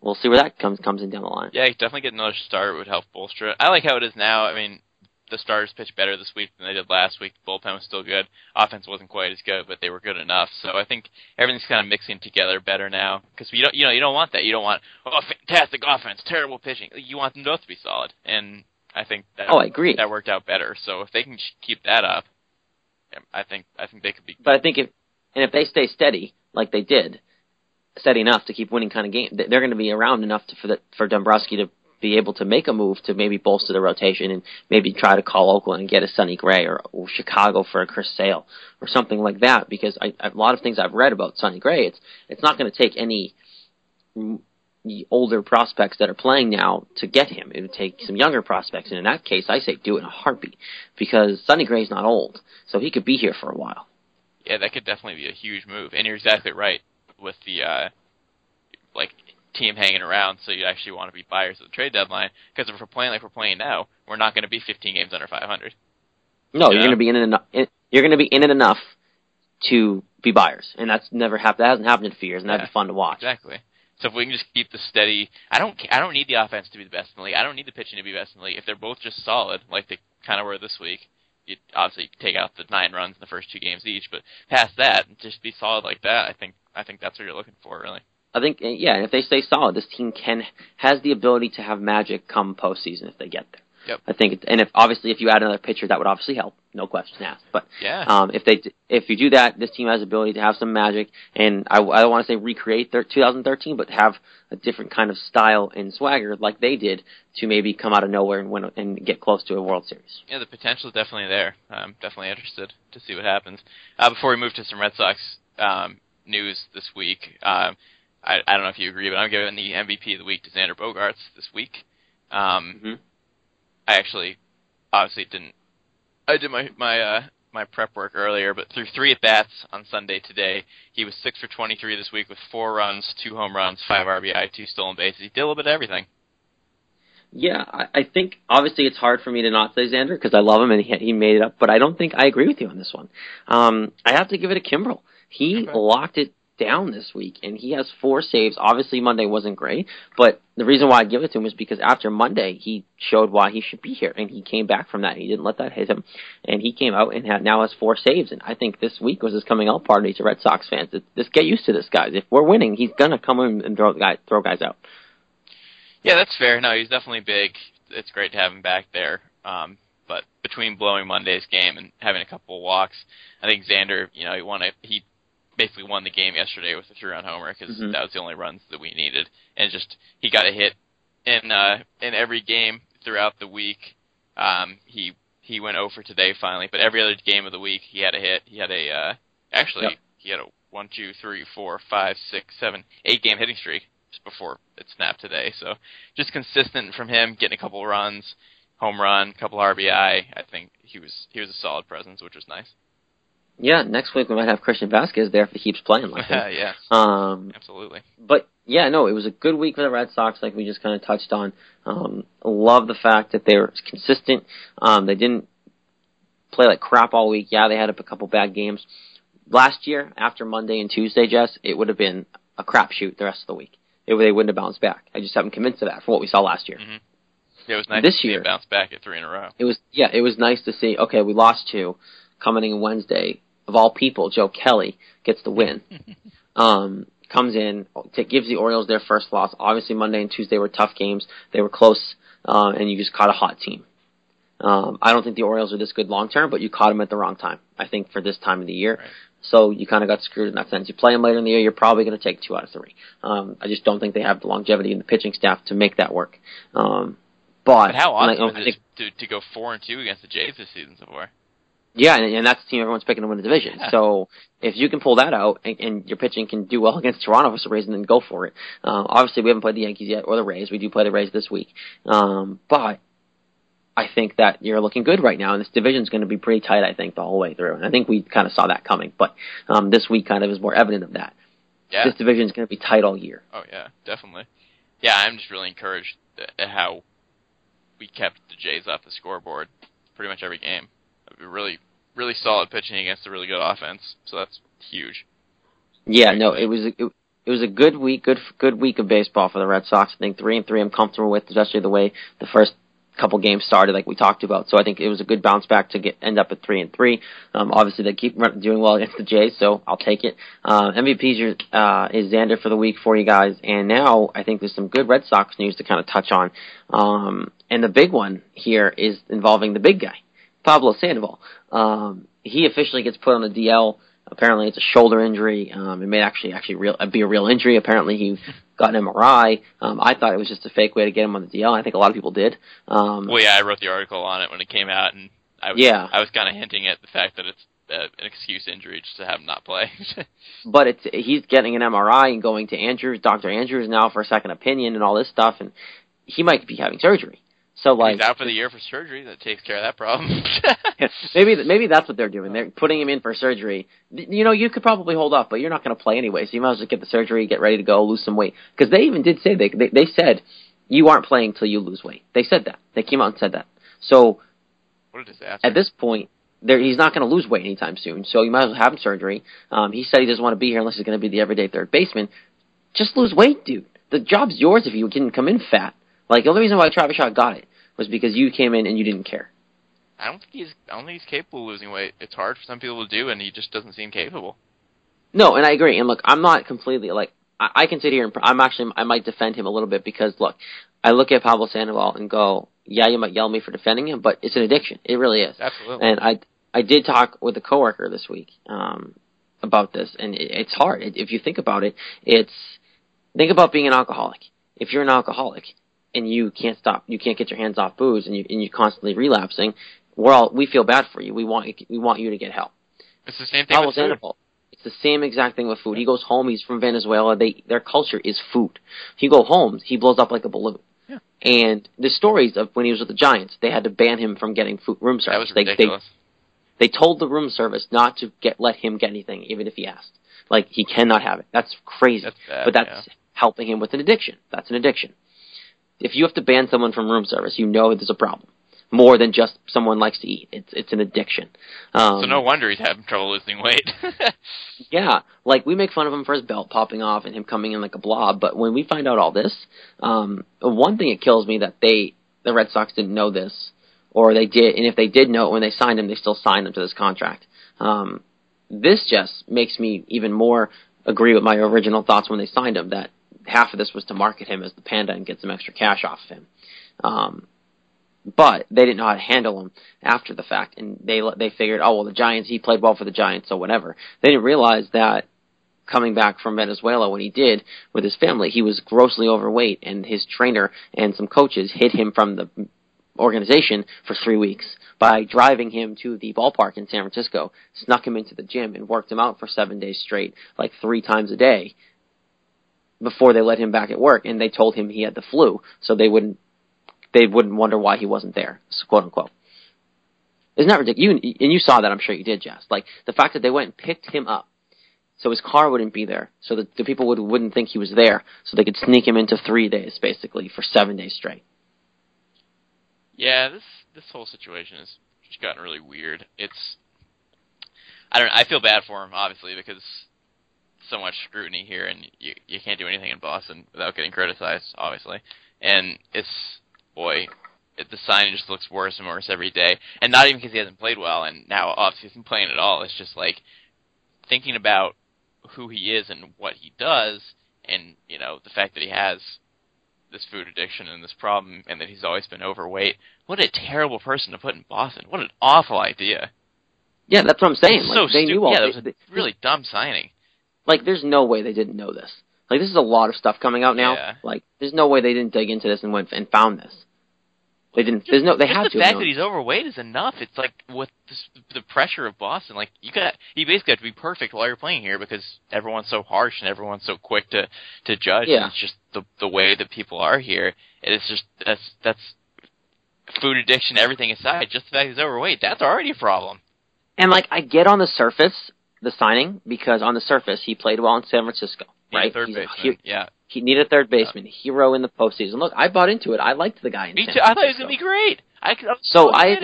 we'll see where that comes comes in down the line. Yeah, definitely get another starter would help bolster it. I like how it is now. I mean, the starters pitched better this week than they did last week. The bullpen was still good. Offense wasn't quite as good, but they were good enough. So I think everything's kind of mixing together better now because you don't, you know, you don't want that. You don't want oh, fantastic offense, terrible pitching. You want them both to be solid, and I think that Oh, I agree. that worked out better. So if they can keep that up, um, I think I think they could be. But I think if and if they stay steady like they did, steady enough to keep winning kind of game, they're going to be around enough to, for the, for Dombrowski to be able to make a move to maybe bolster the rotation and maybe try to call Oakland and get a Sonny Gray or, or Chicago for a Chris Sale or something like that. Because I, a lot of things I've read about Sonny Gray, it's it's not going to take any older prospects that are playing now to get him. It would take some younger prospects, and in that case, I say do it in a heartbeat because Sonny Gray's not old, so he could be here for a while. Yeah, that could definitely be a huge move. And you're exactly right with the uh like team hanging around, so you actually want to be buyers at the trade deadline. Because if we're playing like we're playing now, we're not going to be 15 games under 500. No, you're going to be in it enough. You're going to be in it enough to be buyers, and that's never happened. That hasn't happened in few years, and that'd be fun to watch. Exactly. So if we can just keep the steady, I don't, I don't need the offense to be the best in the league. I don't need the pitching to be best in the league. If they're both just solid, like they kind of were this week, you obviously take out the nine runs in the first two games each, but past that, just be solid like that. I think, I think that's what you're looking for, really. I think, uh, yeah, and if they stay solid, this team can has the ability to have magic come postseason if they get there. Yep. I think, and if obviously if you add another pitcher, that would obviously help, no question asked. But Yeah. um, if they if you do that, this team has the ability to have some magic, and I, I don't want to say recreate their 2013, but have a different kind of style and swagger like they did to maybe come out of nowhere and win and get close to a World Series. Yeah, the potential is definitely there. I'm definitely interested to see what happens. Uh, before we move to some Red Sox um, news this week, um, I, I don't know if you agree, but I'm giving the MVP of the week to Xander Bogaerts this week. Um, Mhm. I actually, obviously, didn't. I did my my uh, my prep work earlier, but through three at bats on Sunday today, he was six for 23 this week with four runs, two home runs, five RBI, two stolen bases. He did a little bit of everything. Yeah, I, I think obviously it's hard for me to not say Xander because I love him and he, he made it up, but I don't think I agree with you on this one. Um, I have to give it to Kimbrel. He Okay. locked it down this week and he has four saves. Obviously Monday wasn't great, but the reason why I give it to him is because after Monday he showed why he should be here and he came back from that. He didn't let that hit him and he came out and had, now has four saves and I think this week was his coming out party to Red Sox fans. Just get used to this guys. If we're winning, he's gonna come in and throw guys throw guys out. Yeah, that's fair. No, he's definitely big. It's great to have him back there. Um, but between blowing Monday's game and having a couple of walks, I think Xander, you know, he won a, he basically won the game yesterday with a three-run homer because Mhm. that was the only runs that we needed, and just he got a hit in uh, in every game throughout the week. Um, he he went over today finally, but every other game of the week he had a hit. He had a uh, actually Yep. he had a one, two, three, four, five, six, seven, eight game hitting streak just before it snapped today. So just consistent from him, getting a couple runs, home run, couple RBI. I think he was he was a solid presence, which was nice. Yeah, next week we might have Christian Vazquez there if he keeps playing like that. yeah, yeah. Um, absolutely. but yeah, no, it was a good week for the Red Sox, like we just kind of touched on. Um, love the fact that they were consistent. Um, they didn't play like crap all week. Yeah, they had up a couple bad games. Last year, after Monday and Tuesday, Jess, it would have been a crapshoot the rest of the week. It, they wouldn't have bounced back. I just haven't convinced of that from what we saw last year. Mhm. Yeah, it was nice This year- bounce back at three in a row. It was yeah, it was nice to see. Okay, we lost two. Coming in Wednesday, of all people, Joe Kelly gets the win. um, comes in, t- gives the Orioles their first loss. Obviously, Monday and Tuesday were tough games. They were close, uh, and you just caught a hot team. Um, I don't think the Orioles are this good long term, but you caught them at the wrong time. I think for this time of the year. Right. So you kind of got screwed in that sense. You play them later in the year, you're probably going to take two out of three. Um, I just don't think they have the longevity in the pitching staff to make that work. Um, but, But how awesome I is it to to go four and two against the Jays this season so far? Yeah, and, and that's the team everyone's picking to win the division. Yeah. So if you can pull that out and, and your pitching can do well against Toronto for some reason, then go for it. Um, obviously, we haven't played the Yankees yet or the Rays. We do play the Rays this week, um, but I think that you're looking good right now, and this division's going to be pretty tight. I think the whole way through, and I think we kind of saw that coming. But um, this week kind of is more evident of that. Yeah. This division's going to be tight all year. Oh yeah, definitely. Yeah, I'm just really encouraged at how we kept the Jays off the scoreboard pretty much every game. Really, really solid pitching against a really good offense. So that's huge. Yeah, no, it was it, it was a good week, good good week of baseball for the Red Sox. I think three and three I'm comfortable with, especially the way the first couple games started, like we talked about. So I think it was a good bounce back to get end up at three and three. Um, obviously they keep doing well against the Jays, so I'll take it. Uh, MVP is, uh, is Xander for the week for you guys, and now I think there's some good Red Sox news to kind of touch on. Um, and the big one here is involving the big guy, Pablo Sandoval. Um, he officially gets put on the DL. Apparently, it's a shoulder injury. Um, it may actually actually real, be a real injury. Apparently, he got an MRI. Um, I thought it was just a fake way to get him on the DL. I think a lot of people did. Um, Well, yeah, I wrote the article on it when it came out, and I was Yeah. I was kind of hinting at the fact that it's uh, an excuse injury just to have him not play. but it's he's getting an MRI and going to Andrews, Doctor Andrews now for a second opinion and all this stuff, and he might be having surgery. So like He's out for the year for surgery. That takes care of that problem. maybe maybe that's what they're doing. They're putting him in for surgery. You know, you could probably hold off, but you're not going to play anyway. So you might as well get the surgery, get ready to go, lose some weight. Because they even did say they, they they said you aren't playing till you lose weight. They said that. They came out and said that. So what a disaster. at this point, there he's not going to lose weight anytime soon. So you might as well have him surgery. Um, he said he doesn't want to be here unless he's going to be the everyday third baseman. Just lose weight, dude. The job's yours if you didn't come in fat. Like the only reason why Travis Shaw got it was because you came in and you didn't care. I don't think he's I don't think he's capable of losing weight. It's hard for some people to do, and he just doesn't seem capable. No, and I agree. And look, I'm not completely like I, I can sit here and I'm actually I might defend him a little bit because look, I look at Pablo Sandoval and go, yeah, you might yell at me for defending him, but it's an addiction. It really is. Absolutely. And I I did talk with a coworker this week um, about this, and it, it's hard. It, if you think about it, it's think about being an alcoholic. If you're an alcoholic and you can't stop, you can't get your hands off booze, and you and you're constantly relapsing, we're all we feel bad for you. We want you, we want you to get help. It's the same thing with food. It's the same exact thing with food. He goes home. He's from Venezuela. They their culture is food. He go home. He blows up like a balloon. Yeah. And the stories of when he was with the Giants, they had to ban him from getting food, room service. That was they, they ridiculous. they told the room service not to get let him get anything, even if he asked. Like he cannot have it. That's crazy. That's bad, but that's yeah. helping him with an addiction. That's an addiction. If you have to ban someone from room service, you know there's a problem. More than just someone likes to eat. It's it's an addiction. Um, so no wonder he's having trouble losing weight. yeah, like we make fun of him for his belt popping off and him coming in like a blob, but when we find out all this, um, one thing it kills me that they, the Red Sox didn't know this, or they did, and if they did know it when they signed him, they still signed him to this contract. Um, this just makes me even more agree with my original thoughts when they signed him that half of this was to market him as the panda and get some extra cash off of him. Um, but they didn't know how to handle him after the fact, and they they figured, oh well, the Giants, he played well for the Giants, so whatever. They didn't realize that coming back from Venezuela when he did with his family, he was grossly overweight, and his trainer and some coaches hid him from the organization for three weeks by driving him to the ballpark in San Francisco, snuck him into the gym, and worked him out for seven days straight, like three times a day, before they let him back at work. And they told him he had the flu, so they wouldn't they wouldn't wonder why he wasn't there, quote unquote. Isn't that ridiculous? You, and you saw that, I'm sure you did, Jess. Like the fact that they went and picked him up, so his car wouldn't be there, so that the people would wouldn't think he was there, so they could sneak him into three days, basically, for seven days straight. Yeah, this this whole situation has just gotten really weird. It's I don't know, I feel bad for him obviously because so much scrutiny here and you you can't do anything in Boston without getting criticized obviously. And it's boy, it, the just looks worse and worse every day. And not even because he hasn't played well and now obviously he isn't playing at all. It's just like thinking about who he is and what he does and you know the fact that he has this food addiction and this problem and that he's always been overweight. What a terrible person to put in Boston. What an awful idea. Yeah, that's what I'm saying. Like, so they stupid. knew all yeah, that was a really dumb signing. Like, there's no way they didn't know this. Like, this is a lot of stuff coming out now. Yeah. Like, there's no way they didn't dig into this and went and found this. They didn't. There's no. They Just had the to. fact that he's overweight is enough. It's like with this, the pressure of Boston. Like you got, you basically have to be perfect while you're playing here because everyone's so harsh and everyone's so quick to to judge. Yeah. And it's just the the way that people are here. It's just that's that's food addiction, everything aside. Just the fact he's overweight, that's already a problem. And like, I get on the surface the signing because on the surface he played well in San Francisco, right? third baseman. hu- yeah. he needed a third baseman, hero in the postseason. Look, I bought into it. I liked the guy in Me San too. I thought he was gonna be great. I, I So I,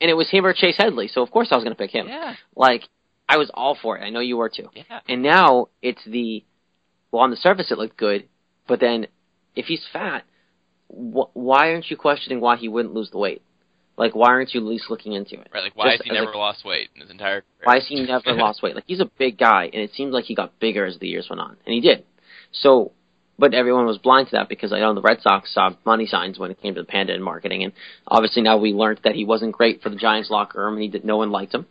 and it was him or Chase Headley. So of course I was going to pick him. Yeah. Like I was all for it. I know you were too. Yeah. And now it's the well on the surface it looked good, but then if he's fat, wh- why aren't you questioning why he wouldn't lose the weight? Like why aren't you at least looking into it? Right. Like why Just has he never lost weight in his entire career? Why has he never lost weight? Like he's a big guy, and it seems like he got bigger as the years went on, and he did. So, but everyone was blind to that because I know the Red Sox saw money signs when it came to the Panda and marketing, and obviously now we learned that he wasn't great for the Giants locker room, and he did, no one liked him,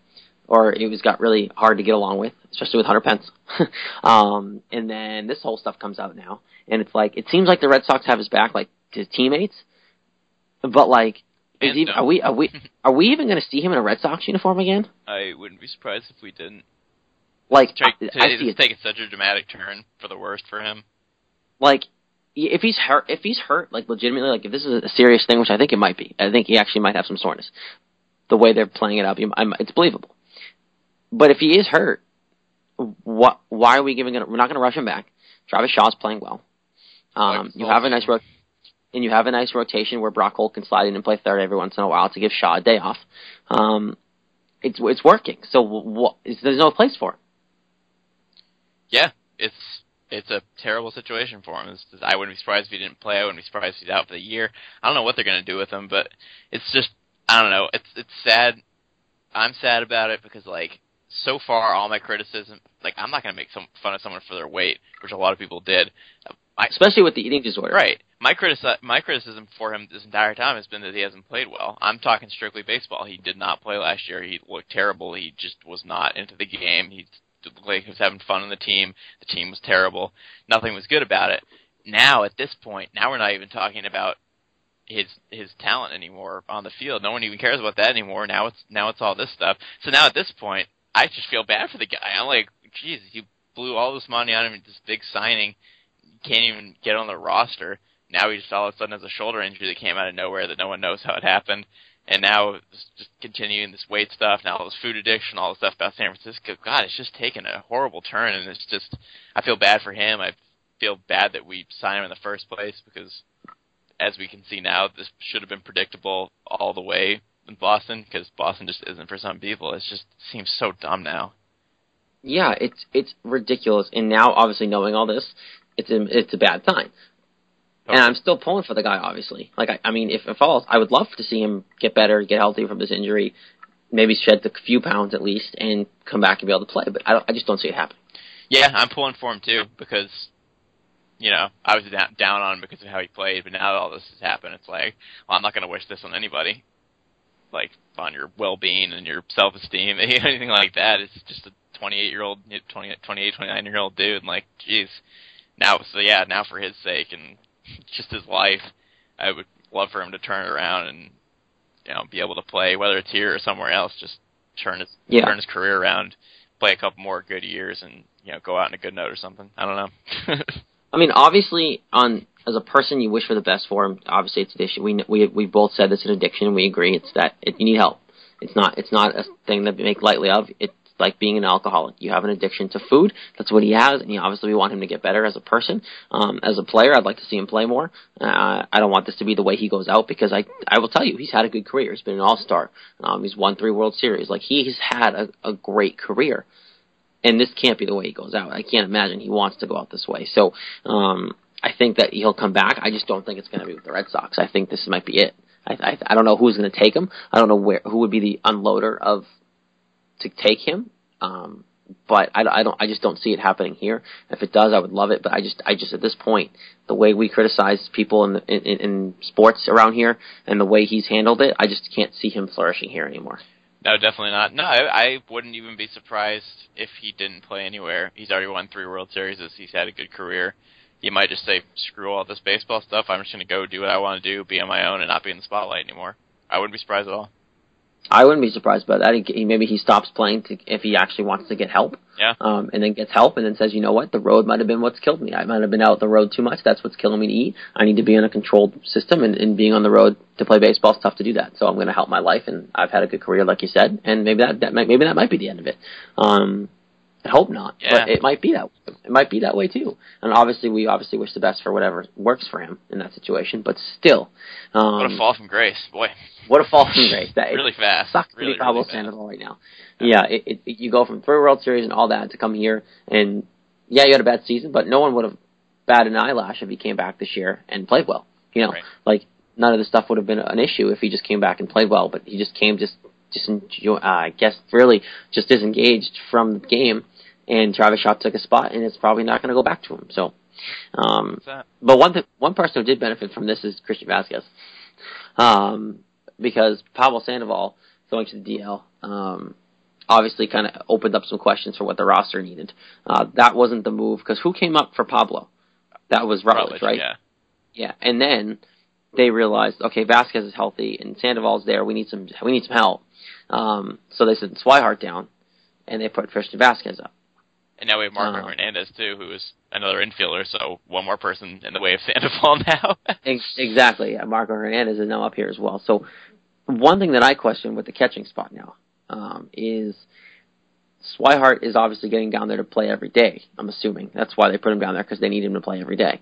or it was got really hard to get along with, especially with Hunter Pence. um, and then this whole stuff comes out now, and it's like it seems like the Red Sox have his back, like his teammates, but like. Is he, are we are we are we even going to see him in a Red Sox uniform again? I wouldn't be surprised if we didn't. Like Take, I, I see it. it's taken such a dramatic turn for the worst for him. like if he's hurt if he's hurt like legitimately like if this is a serious thing which i think it might be i think he actually might have some soreness. The way they're playing it up it's believable. But if he is hurt what why are we giving it we're not going to rush him back. Travis shaw's playing well. Um you have a nice ro- and you have a nice rotation where brock holt can slide in and play third every once in a while to give shaw a day off um it's it's working so what is there's no place for it Yeah, it's it's a terrible situation for him. It's- I wouldn't be surprised if he didn't play. I wouldn't be surprised if he's out for the year. I don't know what they're going to do with him, but it's just I don't know. It's it's sad. I'm sad about it because like so far all my criticism, like I'm not going to make some fun of someone for their weight, which a lot of people did. I, especially with the eating disorder Right. My critici- my criticism for him this entire time has been that he hasn't played well. I'm talking strictly baseball. He did not play last year. He looked terrible. He just was not into the game. He looked like he was having fun on the team. The team was terrible. Nothing was good about it. Now at this point, now we're not even talking about his his talent anymore on the field. No one even cares about that anymore. Now it's now it's all this stuff. So now at this point, I just feel bad for the guy. I'm like, Jesus, you blew all this money on him, this big signing, can't even get on the roster. Now he just all of a sudden has a shoulder injury that came out of nowhere that no one knows how it happened. And now just continuing this weight stuff, now all this food addiction, all this stuff about San Francisco. God, it's just taken a horrible turn, and it's just I feel bad for him. I feel bad that we signed him in the first place because, as we can see now, this should have been predictable all the way in Boston because Boston just isn't for some people. It just seems so dumb now. Yeah, it's it's ridiculous. And now, obviously, knowing all this, it's a it's a bad sign. And I'm still pulling for the guy, obviously. Like, I, I mean, if it falls, I would love to see him get better, get healthy from this injury, maybe shed a few pounds at least, and come back and be able to play. But I, I just don't see it happening. Yeah, I'm pulling for him too because, you know, I was down, down on him because of how he played, but now that all this has happened, it's like, well, I'm not going to wish this on anybody. Like on your well-being and your self-esteem, anything like that. It's just a 28-year-old, 20, 28, 29-year-old dude. And like, jeez. Now, so yeah, now for his sake and just his life, I would love for him to turn it around and you know be able to play whether it's here or somewhere else. Just turn his Yeah. turn his career around, play a couple more good years, and you know go out on a good note or something. I don't know. I mean, obviously, on as a person, you wish for the best for him. Obviously, it's addiction. We we we both said it's an addiction, we agree. It's that it, you need help. It's not it's not a thing that we make lightly of. It's like being an alcoholic. You have an addiction to food. That's what he has, and he, obviously we want him to get better as a person. Um, as a player, I'd like to see him play more. Uh, I don't want this to be the way he goes out because I I will tell you he's had a good career. He's been an all star. Um, he's won three World Series. Like he has had a, a great career and this can't be the way he goes out. I can't imagine he wants to go out this way. So um, I think that he'll come back. I just don't think it's going to be with the Red Sox. I think this might be it. I, I, I don't know who's going to take him. I don't know where who would be the unloader of to take him. Um, but I, I don't. I just don't see it happening here. If it does, I would love it. But I just, I just at this point, the way we criticize people in, the, in in sports around here and the way he's handled it, I just can't see him flourishing here anymore. No, definitely not. No, I, I wouldn't even be surprised if he didn't play anywhere. He's already won three World Series. He's had a good career. He might just say, "Screw all this baseball stuff. I'm just going to go do what I want to do, be on my own, and not be in the spotlight anymore." I wouldn't be surprised at all. I wouldn't be surprised by that. He, he, maybe he stops playing to, if he actually wants to get help. Yeah. Um, and then gets help, and then says, you know what, the road might have been what's killed me. I might have been out the road too much. That's what's killing me to eat. I need to be in a controlled system, and, and being on the road to play baseball is tough to do that. So I'm going to help my life, and I've had a good career, like you said, and maybe that, that might, maybe that might be the end of it. Um, I hope not, Yeah. but it might be that. It might be that way too. And obviously, we obviously wish the best for whatever works for him in that situation. But still, um, What a fall from grace, boy! What a fall from grace! That Really fast. sucks Really, to be Pablo really. Sandoval right now. Yeah, it, it, it- you go from three World Series and all that to come here, and yeah, you had a bad season, but no one would have batted an eyelash if he came back this year and played well. You know, Right. like none of this stuff would have been an issue if he just came back and played well. But he just came just just uh, I guess really just disengaged from the game, and Travis Shaw took a spot, and it's probably not going to go back to him. So. Um, but one th- one person who did benefit from this is Christian Vazquez, um, because Pablo Sandoval going to the DL um, obviously kind of opened up some questions for what the roster needed. Uh, that wasn't the move because who came up for Pablo? That was Rutledge, Rutledge, right? Yeah. Yeah, and then they realized, okay, Vazquez is healthy and Sandoval's there. We need some we need some help. Um, so they sent Swihart down, and they put Christian Vazquez up. And now we have Marco Uh, Hernandez too, who is another infielder. So one more person in the way of Sandoval now. Exactly. Yeah, Marco Hernandez is now up here as well. So one thing that I question with the catching spot now um, is Swihart is obviously getting down there to play every day. I'm assuming that's why they put him down there because they need him to play every day.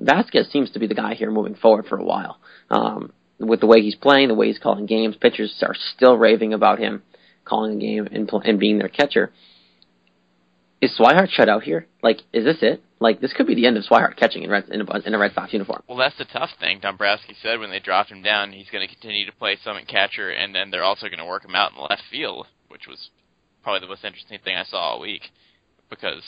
Vazquez seems to be the guy here moving forward for a while. Um, with the way he's playing, the way he's calling games, pitchers are still raving about him calling a game and, and being their catcher. Is Swihart shut out here? Like, is this it? Like, this could be the end of Swihart catching in, Red, in, a, in a Red Sox uniform. Well, that's the tough thing. Dombrowski said when they dropped him down, he's going to continue to play some at catcher, and then they're also going to work him out in left field, which was probably the most interesting thing I saw all week, because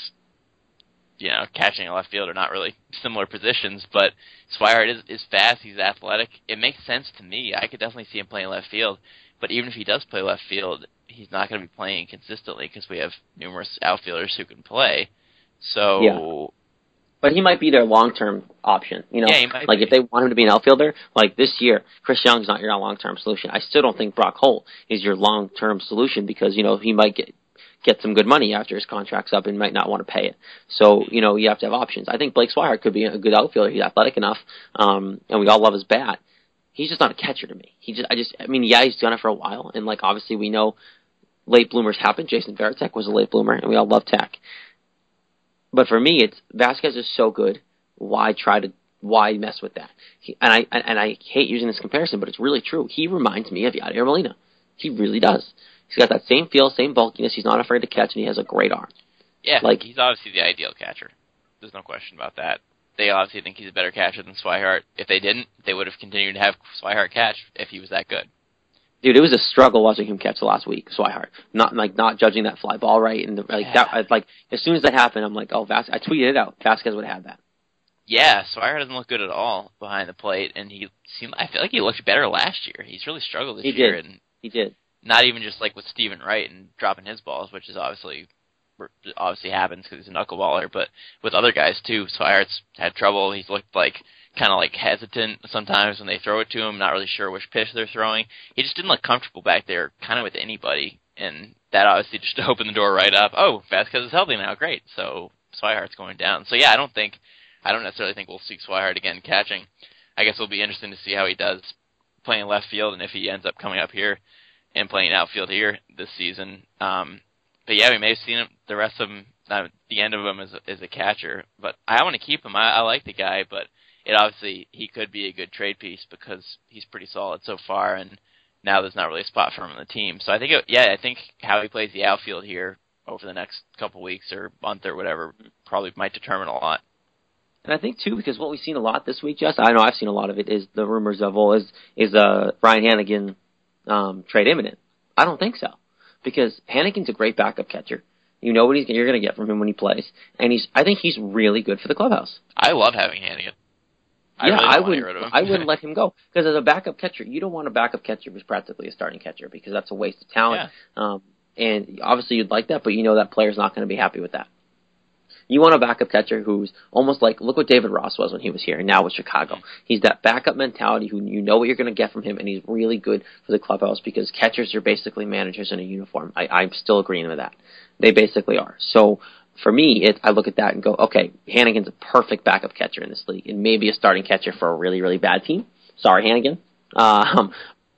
you know catching and left field are not really similar positions, but Swihart is is fast. He's athletic. It makes sense to me. I could definitely see him playing left field, but even if he does play left field, he's not going to be playing consistently because we have numerous outfielders who can play. So. Yeah. But he might be their long term option. You know, Yeah, he might like be. if they want him to be an outfielder, like this year, Chris Young's not your long term solution. I still don't think Brock Holt is your long term solution because you know he might get get some good money after his contract's up and might not want to pay it. So you know you have to have options. I think Blake Swihart could be a good outfielder. He's athletic enough, um, and we all love his bat. He's just not a catcher to me. He just, I just, I mean, yeah, he's done it for a while, and like obviously we know late bloomers happen. Jason Varitek was a late bloomer, and we all love Tek. But for me, it's Vazquez is so good. Why try to why mess with that? He, and I and I hate using this comparison, but it's really true. He reminds me of Yadier Molina. He really does. He's got that same feel, same bulkiness. He's not afraid to catch, and he has a great arm. Yeah, Like- he's obviously the ideal catcher. There's no question about that. They obviously think he's a better catcher than Swihart. If they didn't, they would have continued to have Swihart catch if he was that good. Dude, it was a struggle watching him catch the last week. Swihart, not like not judging that fly ball right, and the, like that. I, like as soon as that happened, I'm like, oh, Vazquez. I tweeted it out. Vazquez would have had that. Yeah, Swihart doesn't look good at all behind the plate, and he seemed. I feel like he looked better last year. He's really struggled this He year, did. and He did. not even just like with Steven Wright and dropping his balls, which is obviously obviously happens because he's a knuckleballer, but with other guys too. Swihart's had trouble. He's looked like kind of like hesitant sometimes when they throw it to him, not really sure which pitch they're throwing. He just didn't look comfortable back there, kind of with anybody, and that obviously just opened the door right up. Oh, Vazquez is healthy now, great. So Swihart's going down. So yeah, I don't think, I don't necessarily think we'll see Swihart again catching. I guess it'll be interesting to see how he does playing left field and if he ends up coming up here and playing outfield here this season. Um, but yeah, we may have seen him, the rest of him, uh, the end of him as as a catcher. But I want to keep him. I, I like the guy, but it obviously he could be a good trade piece because he's pretty solid so far, and now there's not really a spot for him on the team. So I think, it, yeah, I think how he plays the outfield here over the next couple weeks or month or whatever probably might determine a lot. And I think too, because what we've seen a lot this week, Jess, I know I've seen a lot of it, is the rumors of, well, is is uh, Ryan Hanigan um, trade imminent? I don't think so, because Hanigan's a great backup catcher. You know what he's, you're going to get from him when he plays, and he's. I think he's really good for the clubhouse. I love having Hanigan. I yeah, really I wouldn't. I wouldn't let him go because as a backup catcher, you don't want a backup catcher who's practically a starting catcher because that's a waste of talent. Yeah. Um, and obviously, you'd like that, but you know that player's not going to be happy with that. You want a backup catcher who's almost like look what David Ross was when he was here, and now with Chicago. He's that backup mentality who you know what you're going to get from him, and he's really good for the clubhouse because catchers are basically managers in a uniform. I, I'm still agreeing with that. They basically are. So for me, it, I look at that and go, okay, Hanigan's a perfect backup catcher in this league, and maybe a starting catcher for a really really bad team. Sorry, Hanigan. Um,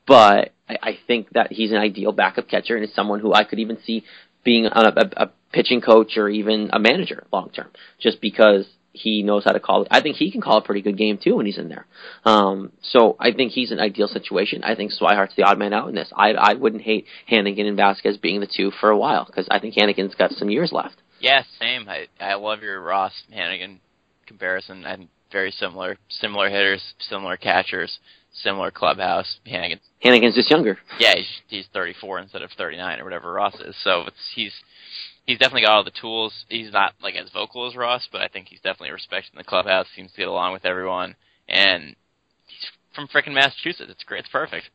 but I, I think that he's an ideal backup catcher and is someone who I could even see being a, a, a pitching coach or even a manager long term, just because he knows how to call it. I think he can call a pretty good game too when he's in there. Um, so I think he's an ideal situation. I think Swihart's the odd man out in this. I I wouldn't hate Hanigan and Vazquez being the two for a while because I think Hanigan's got some years left. Yeah, same. I I love your Ross Hanigan comparison. And very similar, similar hitters, similar catchers, similar clubhouse. Hanigan. Hanigan's just younger. Yeah, he's he's 34 instead of 39 or whatever Ross is. So it's he's he's definitely got all the tools. He's not like as vocal as Ross, but I think he's definitely respected in the clubhouse. Seems to get along with everyone, and he's from frickin' Massachusetts. It's great. It's perfect.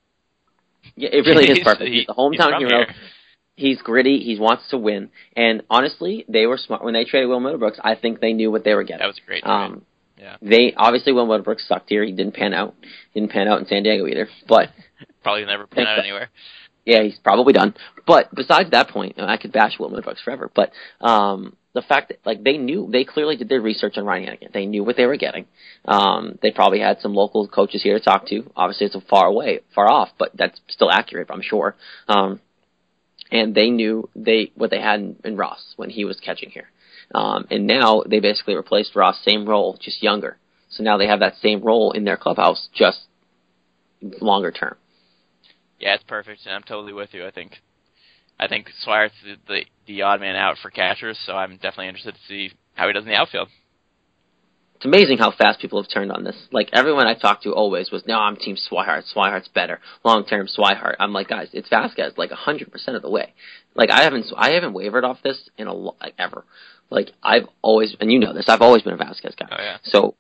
Yeah, it really is perfect. He's the hometown he's hero. here. He's gritty. He wants to win. And honestly, they were smart when they traded Will Middlebrooks. I think they knew what they were getting. That was a great. Um, yeah, they obviously Will Middlebrooks sucked here. He didn't pan out. He didn't pan out in San Diego either. But probably never pan out anywhere. yeah, he's probably done. But besides that point, I could bash Will Middlebrooks forever. But um, the fact that like they knew, they clearly did their research on Ryan Hanigan. They knew what they were getting. Um, they probably had some local coaches here to talk to. Obviously, it's a far away, far off, but that's still accurate, I'm sure. Um, and they knew they what they had in, in Ross when he was catching here. Um, and now they basically replaced Ross, same role, just younger. So now they have that same role in their clubhouse, just longer term. Yeah, it's perfect, and I'm totally with you. I think, I think Swihart's the, the the odd man out for catchers, so I'm definitely interested to see how he does in the outfield. It's amazing how fast people have turned on this. Like everyone I talked to always was, no, I'm Team Swihart. Swihart's better, long term Swihart. I'm like, guys, it's Vazquez, like hundred percent of the way. Like I haven't, I haven't wavered off this in a like ever. Like I've always, and you know this, I've always been a Vazquez guy. Oh yeah, So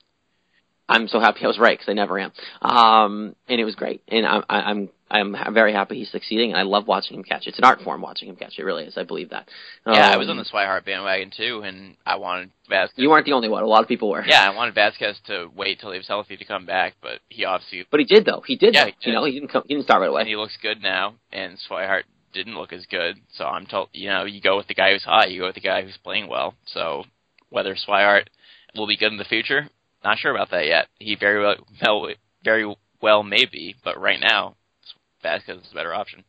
I'm so happy I was right because I never am. Um, and it was great, and I'm I- I'm I'm very happy he's succeeding, and I love watching him catch. It's an art form watching him catch. It really is. I believe that. yeah. I Um, was on the Swihart bandwagon too, and I wanted Vazquez. You weren't the only one. A lot of people were. Yeah, I wanted Vazquez to wait till he was healthy to come back, but he obviously But he did though. He did. Yeah, though. he did. You know, he didn't come. He didn't start right away. and he looks good now. And Swihart didn't look as good, so I'm told you know you go with the guy who's hot, you go with the guy who's playing well. So whether Swihart will be good in the future, not sure about that yet. He very well, well very well may be, but right now Vazquez is a better option.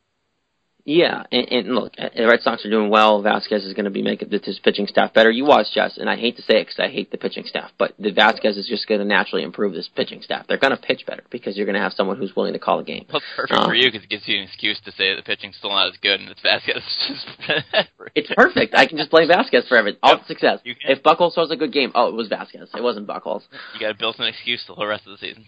Yeah, and, and look, uh, the Red Sox are doing well. Vazquez is going to be making the- his pitching staff better. You watch Jess, and I hate to say it because I hate the pitching staff, but the Vazquez is just going to naturally improve this pitching staff. They're going to pitch better because you're going to have someone who's willing to call a game. Well, it's perfect Um, for you because it gives you an excuse to say that the pitching's still not as good, and it's Vazquez. It's perfect. I can just blame Vazquez for everything. All Yep. success. If Buckles throws a good game, oh, it was Vazquez. It wasn't Buckles. you got to build an excuse the whole rest of the season.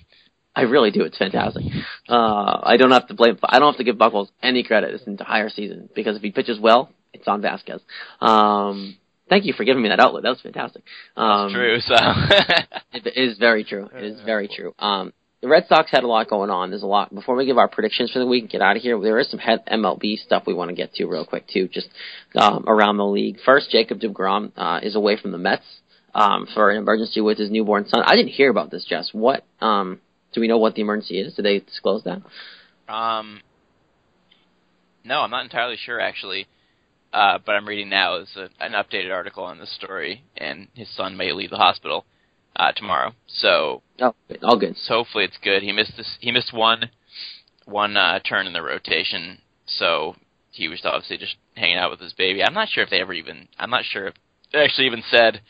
I really do. It's fantastic. Uh, I don't have to blame. I don't have to give Buckles any credit this entire season because if he pitches well, it's on Vazquez. Um, thank you for giving me that outlet. That was fantastic. Um, True. So It is very true. It is very true. Um, the Red Sox had a lot going on. There's a lot. Before we give our predictions for the week and get out of here, there is some MLB stuff we want to get to real quick too, just um, around the league. First, Jacob deGrom uh, is away from the Mets um, for an emergency with his newborn son. I didn't hear about this, Jess. What um, do we know? What the emergency is? Did they disclose that? Um, no, I'm not entirely sure actually. Uh, but I'm reading now is a, an updated article on this story, and his son may leave the hospital uh, tomorrow. So Oh, all good. So hopefully it's good. He missed this. He missed one one uh, turn in the rotation, so he was obviously just hanging out with his baby. I'm not sure if they ever even. I'm not sure if they actually even said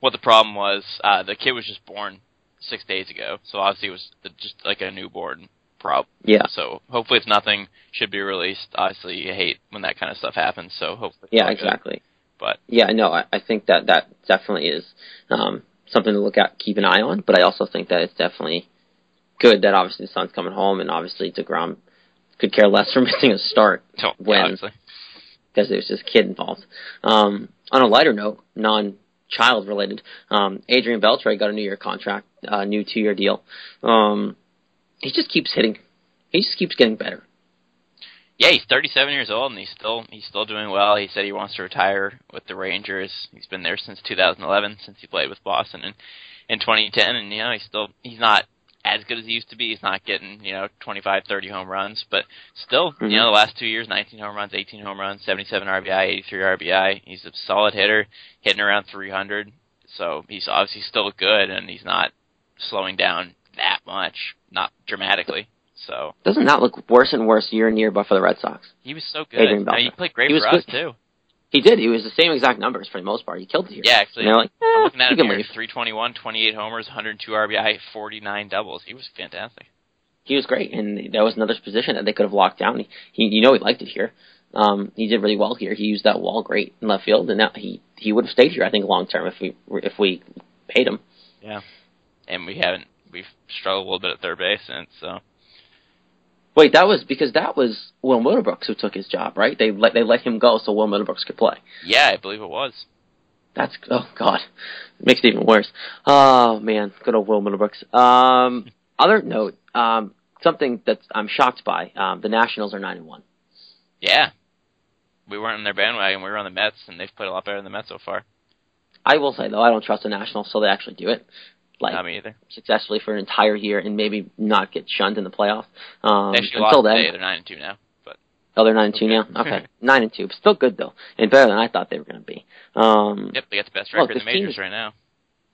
what the problem was. Uh, the kid was just born six days ago, so obviously it was just like a newborn problem. Yeah. So hopefully it's nothing. Should be released. Obviously, you hate when that kind of stuff happens. So hopefully. Yeah, all good. exactly. But Yeah, no, I, I think that that definitely is um, something to look at, keep an eye on. But I also think that it's definitely good that obviously the son's coming home, and obviously deGrom could care less for missing a start yeah, when because there's this kid involved. Um, on a lighter note, non-child related, um, Adrian Beltre got a new year contract, uh, new two-year deal. Um, he just keeps hitting. He just keeps getting better. Yeah, he's 37 years old and he's still he's still doing well. He said he wants to retire with the Rangers. He's been there since 2011, since he played with Boston in in 2010, and you know he's still he's not as good as he used to be. He's not getting you know 25, 30 home runs, but still Mhm. you know the last two years, 19 home runs, 18 home runs, 77 RBI, 83 RBI. He's a solid hitter, hitting around 300. So he's obviously still good, and he's not slowing down that much, not dramatically. So Doesn't that look worse and worse year and year, but for the Red Sox? he was so good. I mean, he played great He for us good. too. He did. He was the same exact numbers for the most part. He killed it here. Yeah, actually, like, eh, I'm looking at him here. leave. 321, 28 homers, 102 RBI, 49 doubles. He was fantastic. He was great, and that was another position that they could have locked down. He, he you know, he liked it here. Um, he did really well here. He used that wall great in left field, and now he he would have stayed here. I think long term if we if we paid him. Yeah, and we haven't we've struggled a little bit at third base and So Wait, that was because that was Will Middlebrooks who took his job, right? They let they let him go so Will Middlebrooks could play. yeah, I believe it was. That's oh god, makes it even worse. Oh man, good old Will Middlebrooks. Um, other note, um, something that I'm shocked by. Um, the Nationals are nine and one. Yeah, we weren't in their bandwagon. We were on the Mets, and they've played a lot better than the Mets so far. I will say though, I don't trust the Nationals, so they actually do it. Like Not me either. successfully for an entire year and maybe not get shunned in the playoffs. Um, until then, today. They're nine and two now. But oh, they're nine and two now. Okay, nine and two, but still good though, and better than I thought they were going to be. Um, yep, they got the best Look, record in the majors is- right now.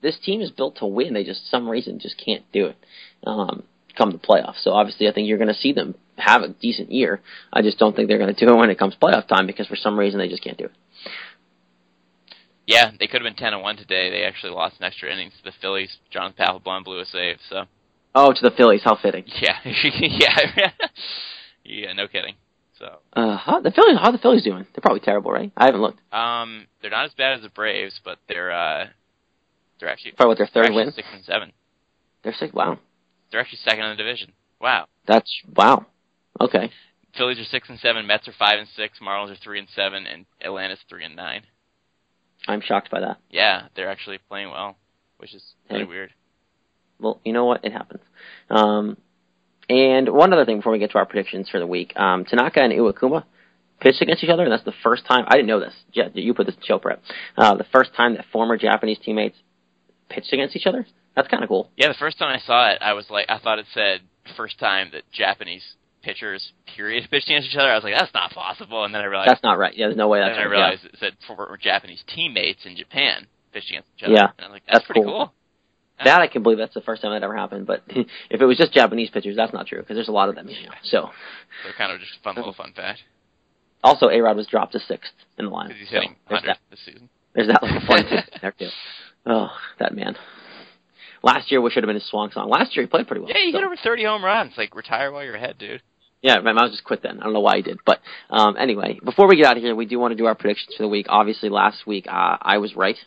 this team is built to win. They just some reason just can't do it. Um, come the playoffs, so obviously I think you're going to see them have a decent year. I just don't think they're going to do it when it comes playoff time because for some reason they just can't do it. Yeah, they could have been ten and one today. They actually lost an extra innings to the Phillies. John Papelbon blew a save. So Oh, to the Phillies, how fitting. yeah, yeah, yeah. No kidding. So Uh, how the Phillies? How are the Phillies doing? They're probably terrible, right? I haven't looked. um, they're not as bad as the Braves, but they're uh, they're actually Probably what their third win. six and seven. They're sick. Wow, They're actually second in the division. Wow. that's wow. Okay, Phillies are six and seven. Mets are five and six. Marlins are three and seven, and Atlanta's three and nine. I'm shocked by that. Yeah, they're actually playing well, which is really Hey. weird. Well, you know what? It happens. Um, and one other thing before we get to our predictions for the week, um, Tanaka and Iwakuma pitched against each other, and that's the first time. I didn't know this. Yeah, you put this in show prep. Uh, the first time that former Japanese teammates pitched against each other. That's kind of cool. Yeah, the first time I saw it, I was like, I thought it said first time that Japanese pitchers period pitching against each other. I was like, that's not possible. And then I realized, That's not right. Yeah, there's no way that's then I realized it said former Japanese teammates in Japan pitching against each other. Yeah, and I was like, that's, that's pretty cool. cool. Yeah. That I can believe. That's the first time that ever happened. But if it was just Japanese pitchers, that's not true because there's a lot of them. You know. So So kind of just a fun little fun fact also, A Rod was dropped to sixth in the line. he's So hitting there's 100 that. this season. There's that little fun there too. Oh, that man. Last year we should have been his swan song. Last year he played pretty well. Yeah, you so. hit over 30 home runs. Like retire while you're ahead, dude. Yeah, my mouth just quit then. I don't know why he did, but um, anyway, before we get out of here, we do want to do our predictions for the week. Obviously, last week uh, I was right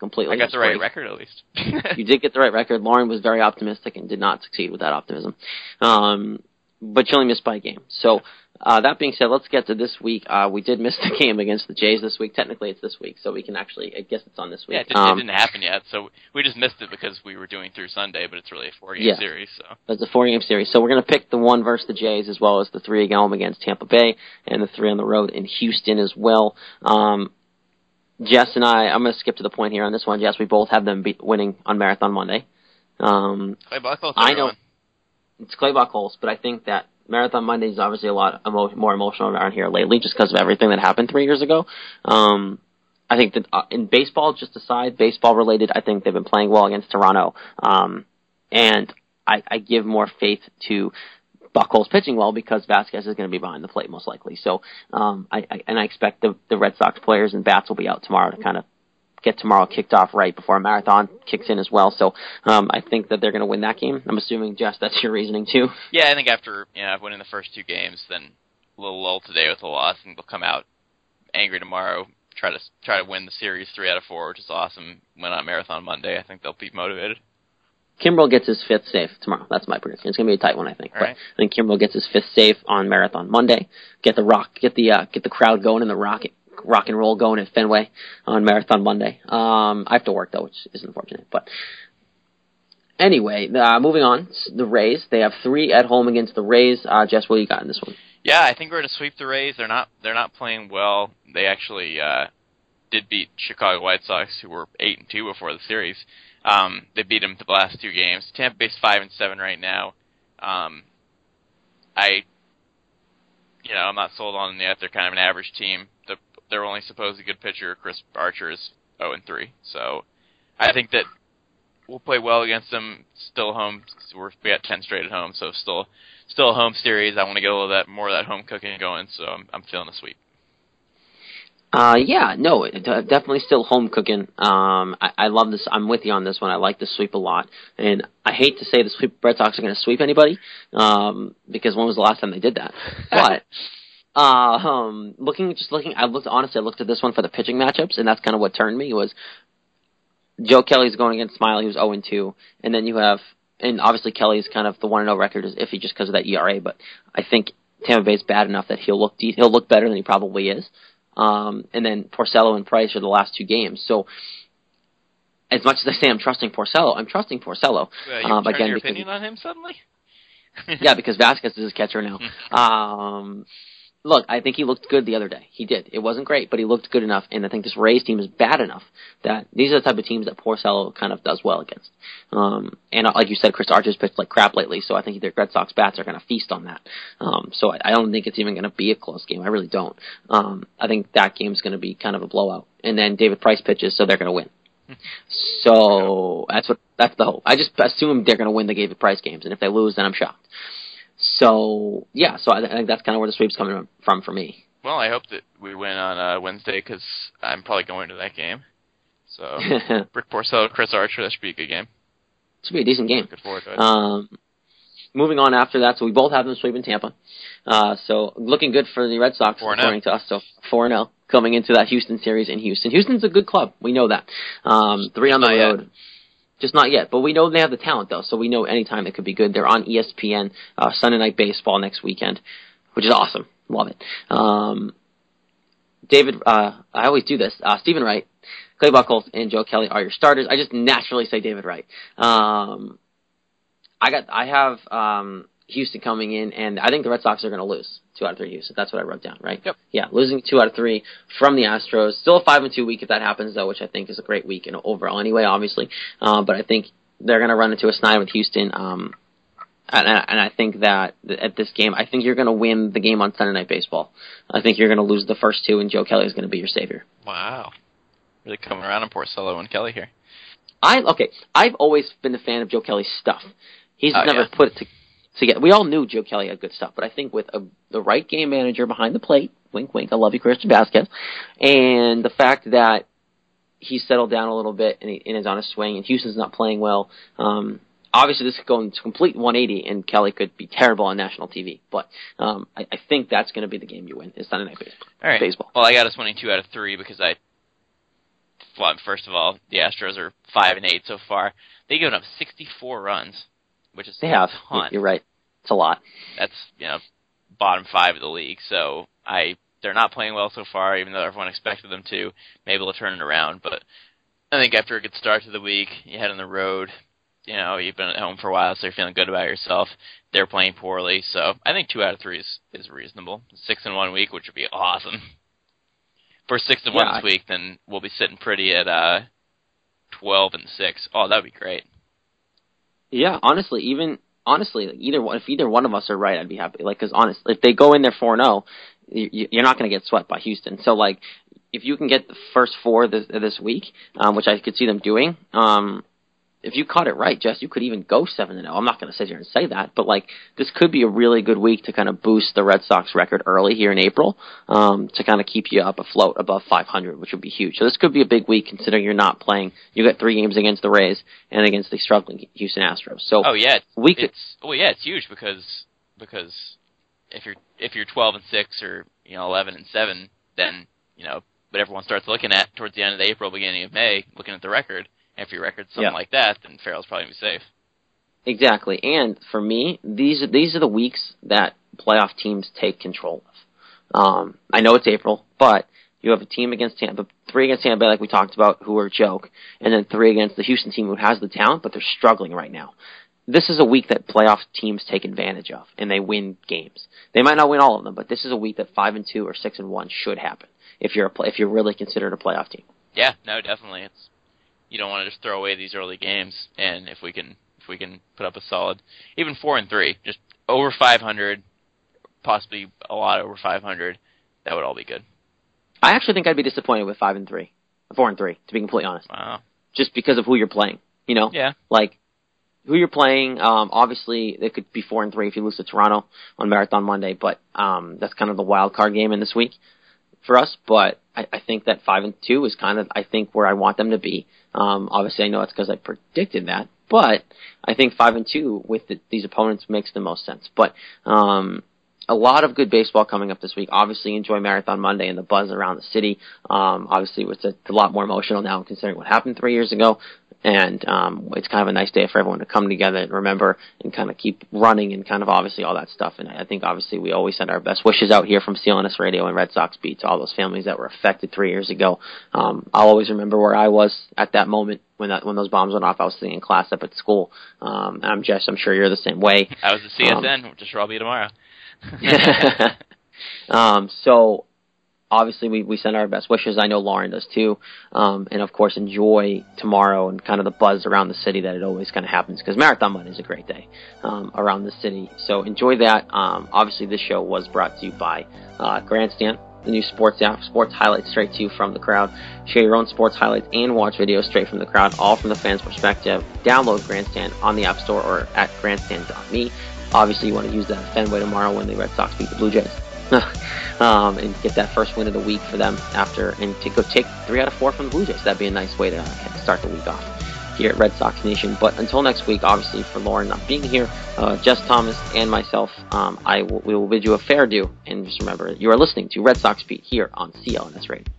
completely. I got the right record at least. You did get the right record. Lauren was very optimistic and did not succeed with that optimism, um, but she only missed by a game. So uh, that being said, let's get to this week. Uh, we did miss the game against the Jays this week. Technically, it's this week, so we can actually. I guess it's on this week. Yeah, it didn't, Um, it didn't happen yet, so we just missed it because we were doing through Sunday, but it's really a four game Yeah. series. So It's a four game series. So we're going to pick the one versus the Jays as well as the three at home against Tampa Bay and the three on the road in Houston as well. Um, Jess and I, I'm going to skip to the point here on this one. Jess, we both have them beat, winning on Marathon Monday. Um, Clay Buckle, I know it's Clay Buchholz, but I think that Marathon Monday is obviously a lot emo- more emotional around here lately just because of everything that happened three years ago. Um, I think that uh, in baseball, just aside, baseball related, I think they've been playing well against Toronto. Um, and I, I give more faith to Buchholz pitching well because Vazquez is going to be behind the plate most likely. So, um, I, I and I expect the the Red Sox players and bats will be out tomorrow to kind of get tomorrow kicked off right before a marathon kicks in as well. So, um, I think that they're going to win that game. I'm assuming, Jess, that's your reasoning too. Yeah, I think after you know winning the first two games, then a little lull today with a loss, and they'll come out angry tomorrow. Try to try to win the series three out of four, which is awesome. Win on Marathon Monday. I think they'll be motivated. Kimbrel gets his fifth save tomorrow. That's my prediction. It's gonna be a tight one, I think. All but right. I think Kimbrel gets his fifth save on Marathon Monday. Get the rock, get the uh, get the crowd going and the rock rock and roll going at Fenway on Marathon Monday. Um, I have to work though, which is unfortunate. But anyway, uh, moving on. The Rays. They have three at home against the Rays. Uh, Jess, what do you got in this one? Yeah, I think we're going to sweep the Rays. They're not they're not playing well. They actually uh, did beat Chicago White Sox, who were eight and two before the series. Um, they beat them the last two games. Tampa Bay's five and seven right now. Um, I, you know, I'm not sold on them yet. They're kind of an average team. The, their only supposedly good pitcher, Chris Archer, is zero and three. So, I think that we'll play well against them. Still home. We're we got ten straight at home, so still still a home series. I want to get a little that more of that home cooking going, so I'm, I'm feeling the sweep. Uh, yeah, no, definitely still home cooking. Um, I, I love this. I'm with you on this one. I like the sweep a lot, and I hate to say the sweep Red Sox are going to sweep anybody, um, because when was the last time they did that? But uh, um, looking, just looking, I looked honestly. I looked at this one for the pitching matchups, and that's kind of what turned me was Joe Kelly's going against Smyly, who's 0 2, and then you have, and obviously Kelly's kind of the 1 0 record is iffy just because of that ERA, but I think Tampa Bay's bad enough that he'll look de- he'll look better than he probably is. Um, and then Porcello and Price are the last two games. So as much as I say I'm trusting Porcello, I'm trusting Porcello. Uh, you um, again your because opinion on him suddenly? yeah, because Vazquez is his catcher now. Um, look, I think he looked good the other day. He did. It wasn't great, but he looked good enough, and I think this Rays team is bad enough that these are the type of teams that Porcello kind of does well against. Um, and uh, like you said, Chris Archer's pitched like crap lately, so I think the Red Sox bats are going to feast on that. Um, so I, I don't think it's even going to be a close game. I really don't. Um, I think that game's going to be kind of a blowout, and then David Price pitches, so they're going to win. So that's what that's the hope. I just assume they're going to win the David Price games, and if they lose, then I'm shocked. So yeah, so I, I think that's kind of where the sweep's coming from for me. Well, I hope that we win on uh, Wednesday because I'm probably going to that game. So, Rick Porcello, Chris Archer, that should be a good game. Should be a decent game. Looking forward to it. Um, moving on after that, so we both have them sweeping Tampa. Uh, so looking good for the Red Sox 4-0. according to us. So four zero coming into that Houston series in Houston. Houston's a good club. We know that. Um, three on the Not yet. Just not yet, but we know they have the talent though, so we know anytime it could be good. They're on ESPN uh, Sunday Night Baseball next weekend, which is awesome. Love it. Um, David, uh, I always do this. Uh, Steven Wright, Clay Buchholz, and Joe Kelly are your starters. I just naturally say David Wright. Um, I got, I have um, Houston coming in, and I think the Red Sox are going to lose two out of three. Houston. That's what I wrote down, right? Yep. Yeah, losing two out of three from the Astros. Still a five and two week if that happens, though, which I think is a great week and overall anyway, obviously. Um, but I think they're going to run into a snide with Houston. Um, and, and I think that at this game, I think you're going to win the game on Sunday Night Baseball. I think you're going to lose the first two, and Joe Kelly is going to be your savior. wow. Really coming around on Porcello and Kelly here. I okay. I've always been a fan of Joe Kelly's stuff. He's Oh, never yeah. put it to, together. We all knew Joe Kelly had good stuff, but I think with a, the right game manager behind the plate, wink, wink, I love you, Christian Vazquez, and the fact that he's settled down a little bit and, he, and is on a swing, and Houston's not playing well. Um, obviously, this could go into complete 180, and Kelly could be terrible on national TV. But um, I, I think that's going to be the game you win. Is Sunday Night Baseball. All right. Baseball. Well, I got us winning two out of three because I. Well, first of all, the Astros are five and eight so far. They've given up 64 runs, which is They have. a. You're right. It's a lot. That's you know bottom five of the league. So I they're not playing well so far, even though everyone expected them to. Maybe they'll turn it around, but I think after a good start to the week, you head on the road. You know, you've been at home for a while, so you're feeling good about yourself. They're playing poorly, so I think two out of three is, is reasonable. Six in one week, which would be awesome. For six and Yeah, one this I- week, then we'll be sitting pretty at uh twelve and six. Oh, that'd be great. Yeah, honestly, even honestly, like, either if either one of us are right, I'd be happy. Like, because honestly, if they go in there four zero, you're not going to get swept by Houston. So like, if you can get the first four this this week, um, which I could see them doing, um, if you caught it right, Jess, you could even go seven and zero. I'm not going to sit here and say that, but like, this could be a really good week to kind of boost the Red Sox record early here in April, um, to kind of keep you up afloat above 500, which would be huge. So this could be a big week considering you're not playing. You got three games against the Rays and against the struggling Houston Astros. So Oh yeah, it's, we could. it's well yeah, it's huge because because if you're if you're twelve and six or you know eleven and seven, then you know but everyone starts looking at towards the end of April, beginning of May, looking at the record. Your record's something Yeah. like that, then Farrell's probably gonna be safe. Exactly. And for me, these these are the weeks that playoff teams take control of. Um, I know it's April, but you have a team against Tampa, three against Tampa Bay, like we talked about, who are a joke, and then three against the Houston team, who has the talent, but they're struggling right now. This is a week that playoff teams take advantage of, and they win games. They might not win all of them, but this is a week that five and two or six and one should happen if you're a play, if you're really considered a playoff team. Yeah, no, definitely. It's you don't want to just throw away these early games, and if we can if we can put up a solid even four and three, just over five hundred, possibly a lot over five hundred, that would all be good. I actually think I'd be disappointed with five and three, four and three, to be completely honest. Wow. just because of who you're playing. You know, Yeah. like who you're playing. Um, obviously, it could be four and three if you lose to Toronto on Marathon Monday, but um, that's kind of the wild card game in this week for us. But I, I think that five and two is kind of I think where I want them to be. Um, obviously, I know it's because I predicted that, but I think five and two with the, these opponents makes the most sense. But um, a lot of good baseball coming up this week. Obviously, enjoy Marathon Monday and the buzz around the city. Um, obviously, it's a, a lot more emotional now considering what happened three years ago. And um, it's kind of a nice day for everyone to come together and remember and kind of keep running and kind of obviously all that stuff. And I think obviously we always send our best wishes out here from CLNS Radio and Red Sox Beat to all those families that were affected three years ago. Um, I'll always remember where I was at that moment when that when those bombs went off. I was sitting in class up at school. Um, and I'm Jess. I'm sure you're the same way. I was the CSN, which is sure I'll be tomorrow. um, so obviously we, we send our best wishes. I know Lauren does too. Um, and of course enjoy tomorrow and kind of the buzz around the city that it always kind of happens because Marathon Monday is a great day, um, around the city. So enjoy that. Um, obviously this show was brought to you by, uh, Grandstand. The new sports app, sports highlights straight to you from the crowd. Share your own sports highlights and watch videos straight from the crowd, all from the fans' perspective. Download Grandstand on the App Store or at grandstand.me. Obviously, you want to use that at Fenway tomorrow when the Red Sox beat the Blue Jays. um, and get that first win of the week for them after, and to go take three out of four from the Blue Jays. That'd be a nice way to start the week off here at Red Sox Nation. But until next week, obviously for Lauren not being here, uh, Jess Thomas and myself, um, I will, we will bid you a fair adieu. And just remember, you are listening to Red Sox Beat here on CLNS Radio.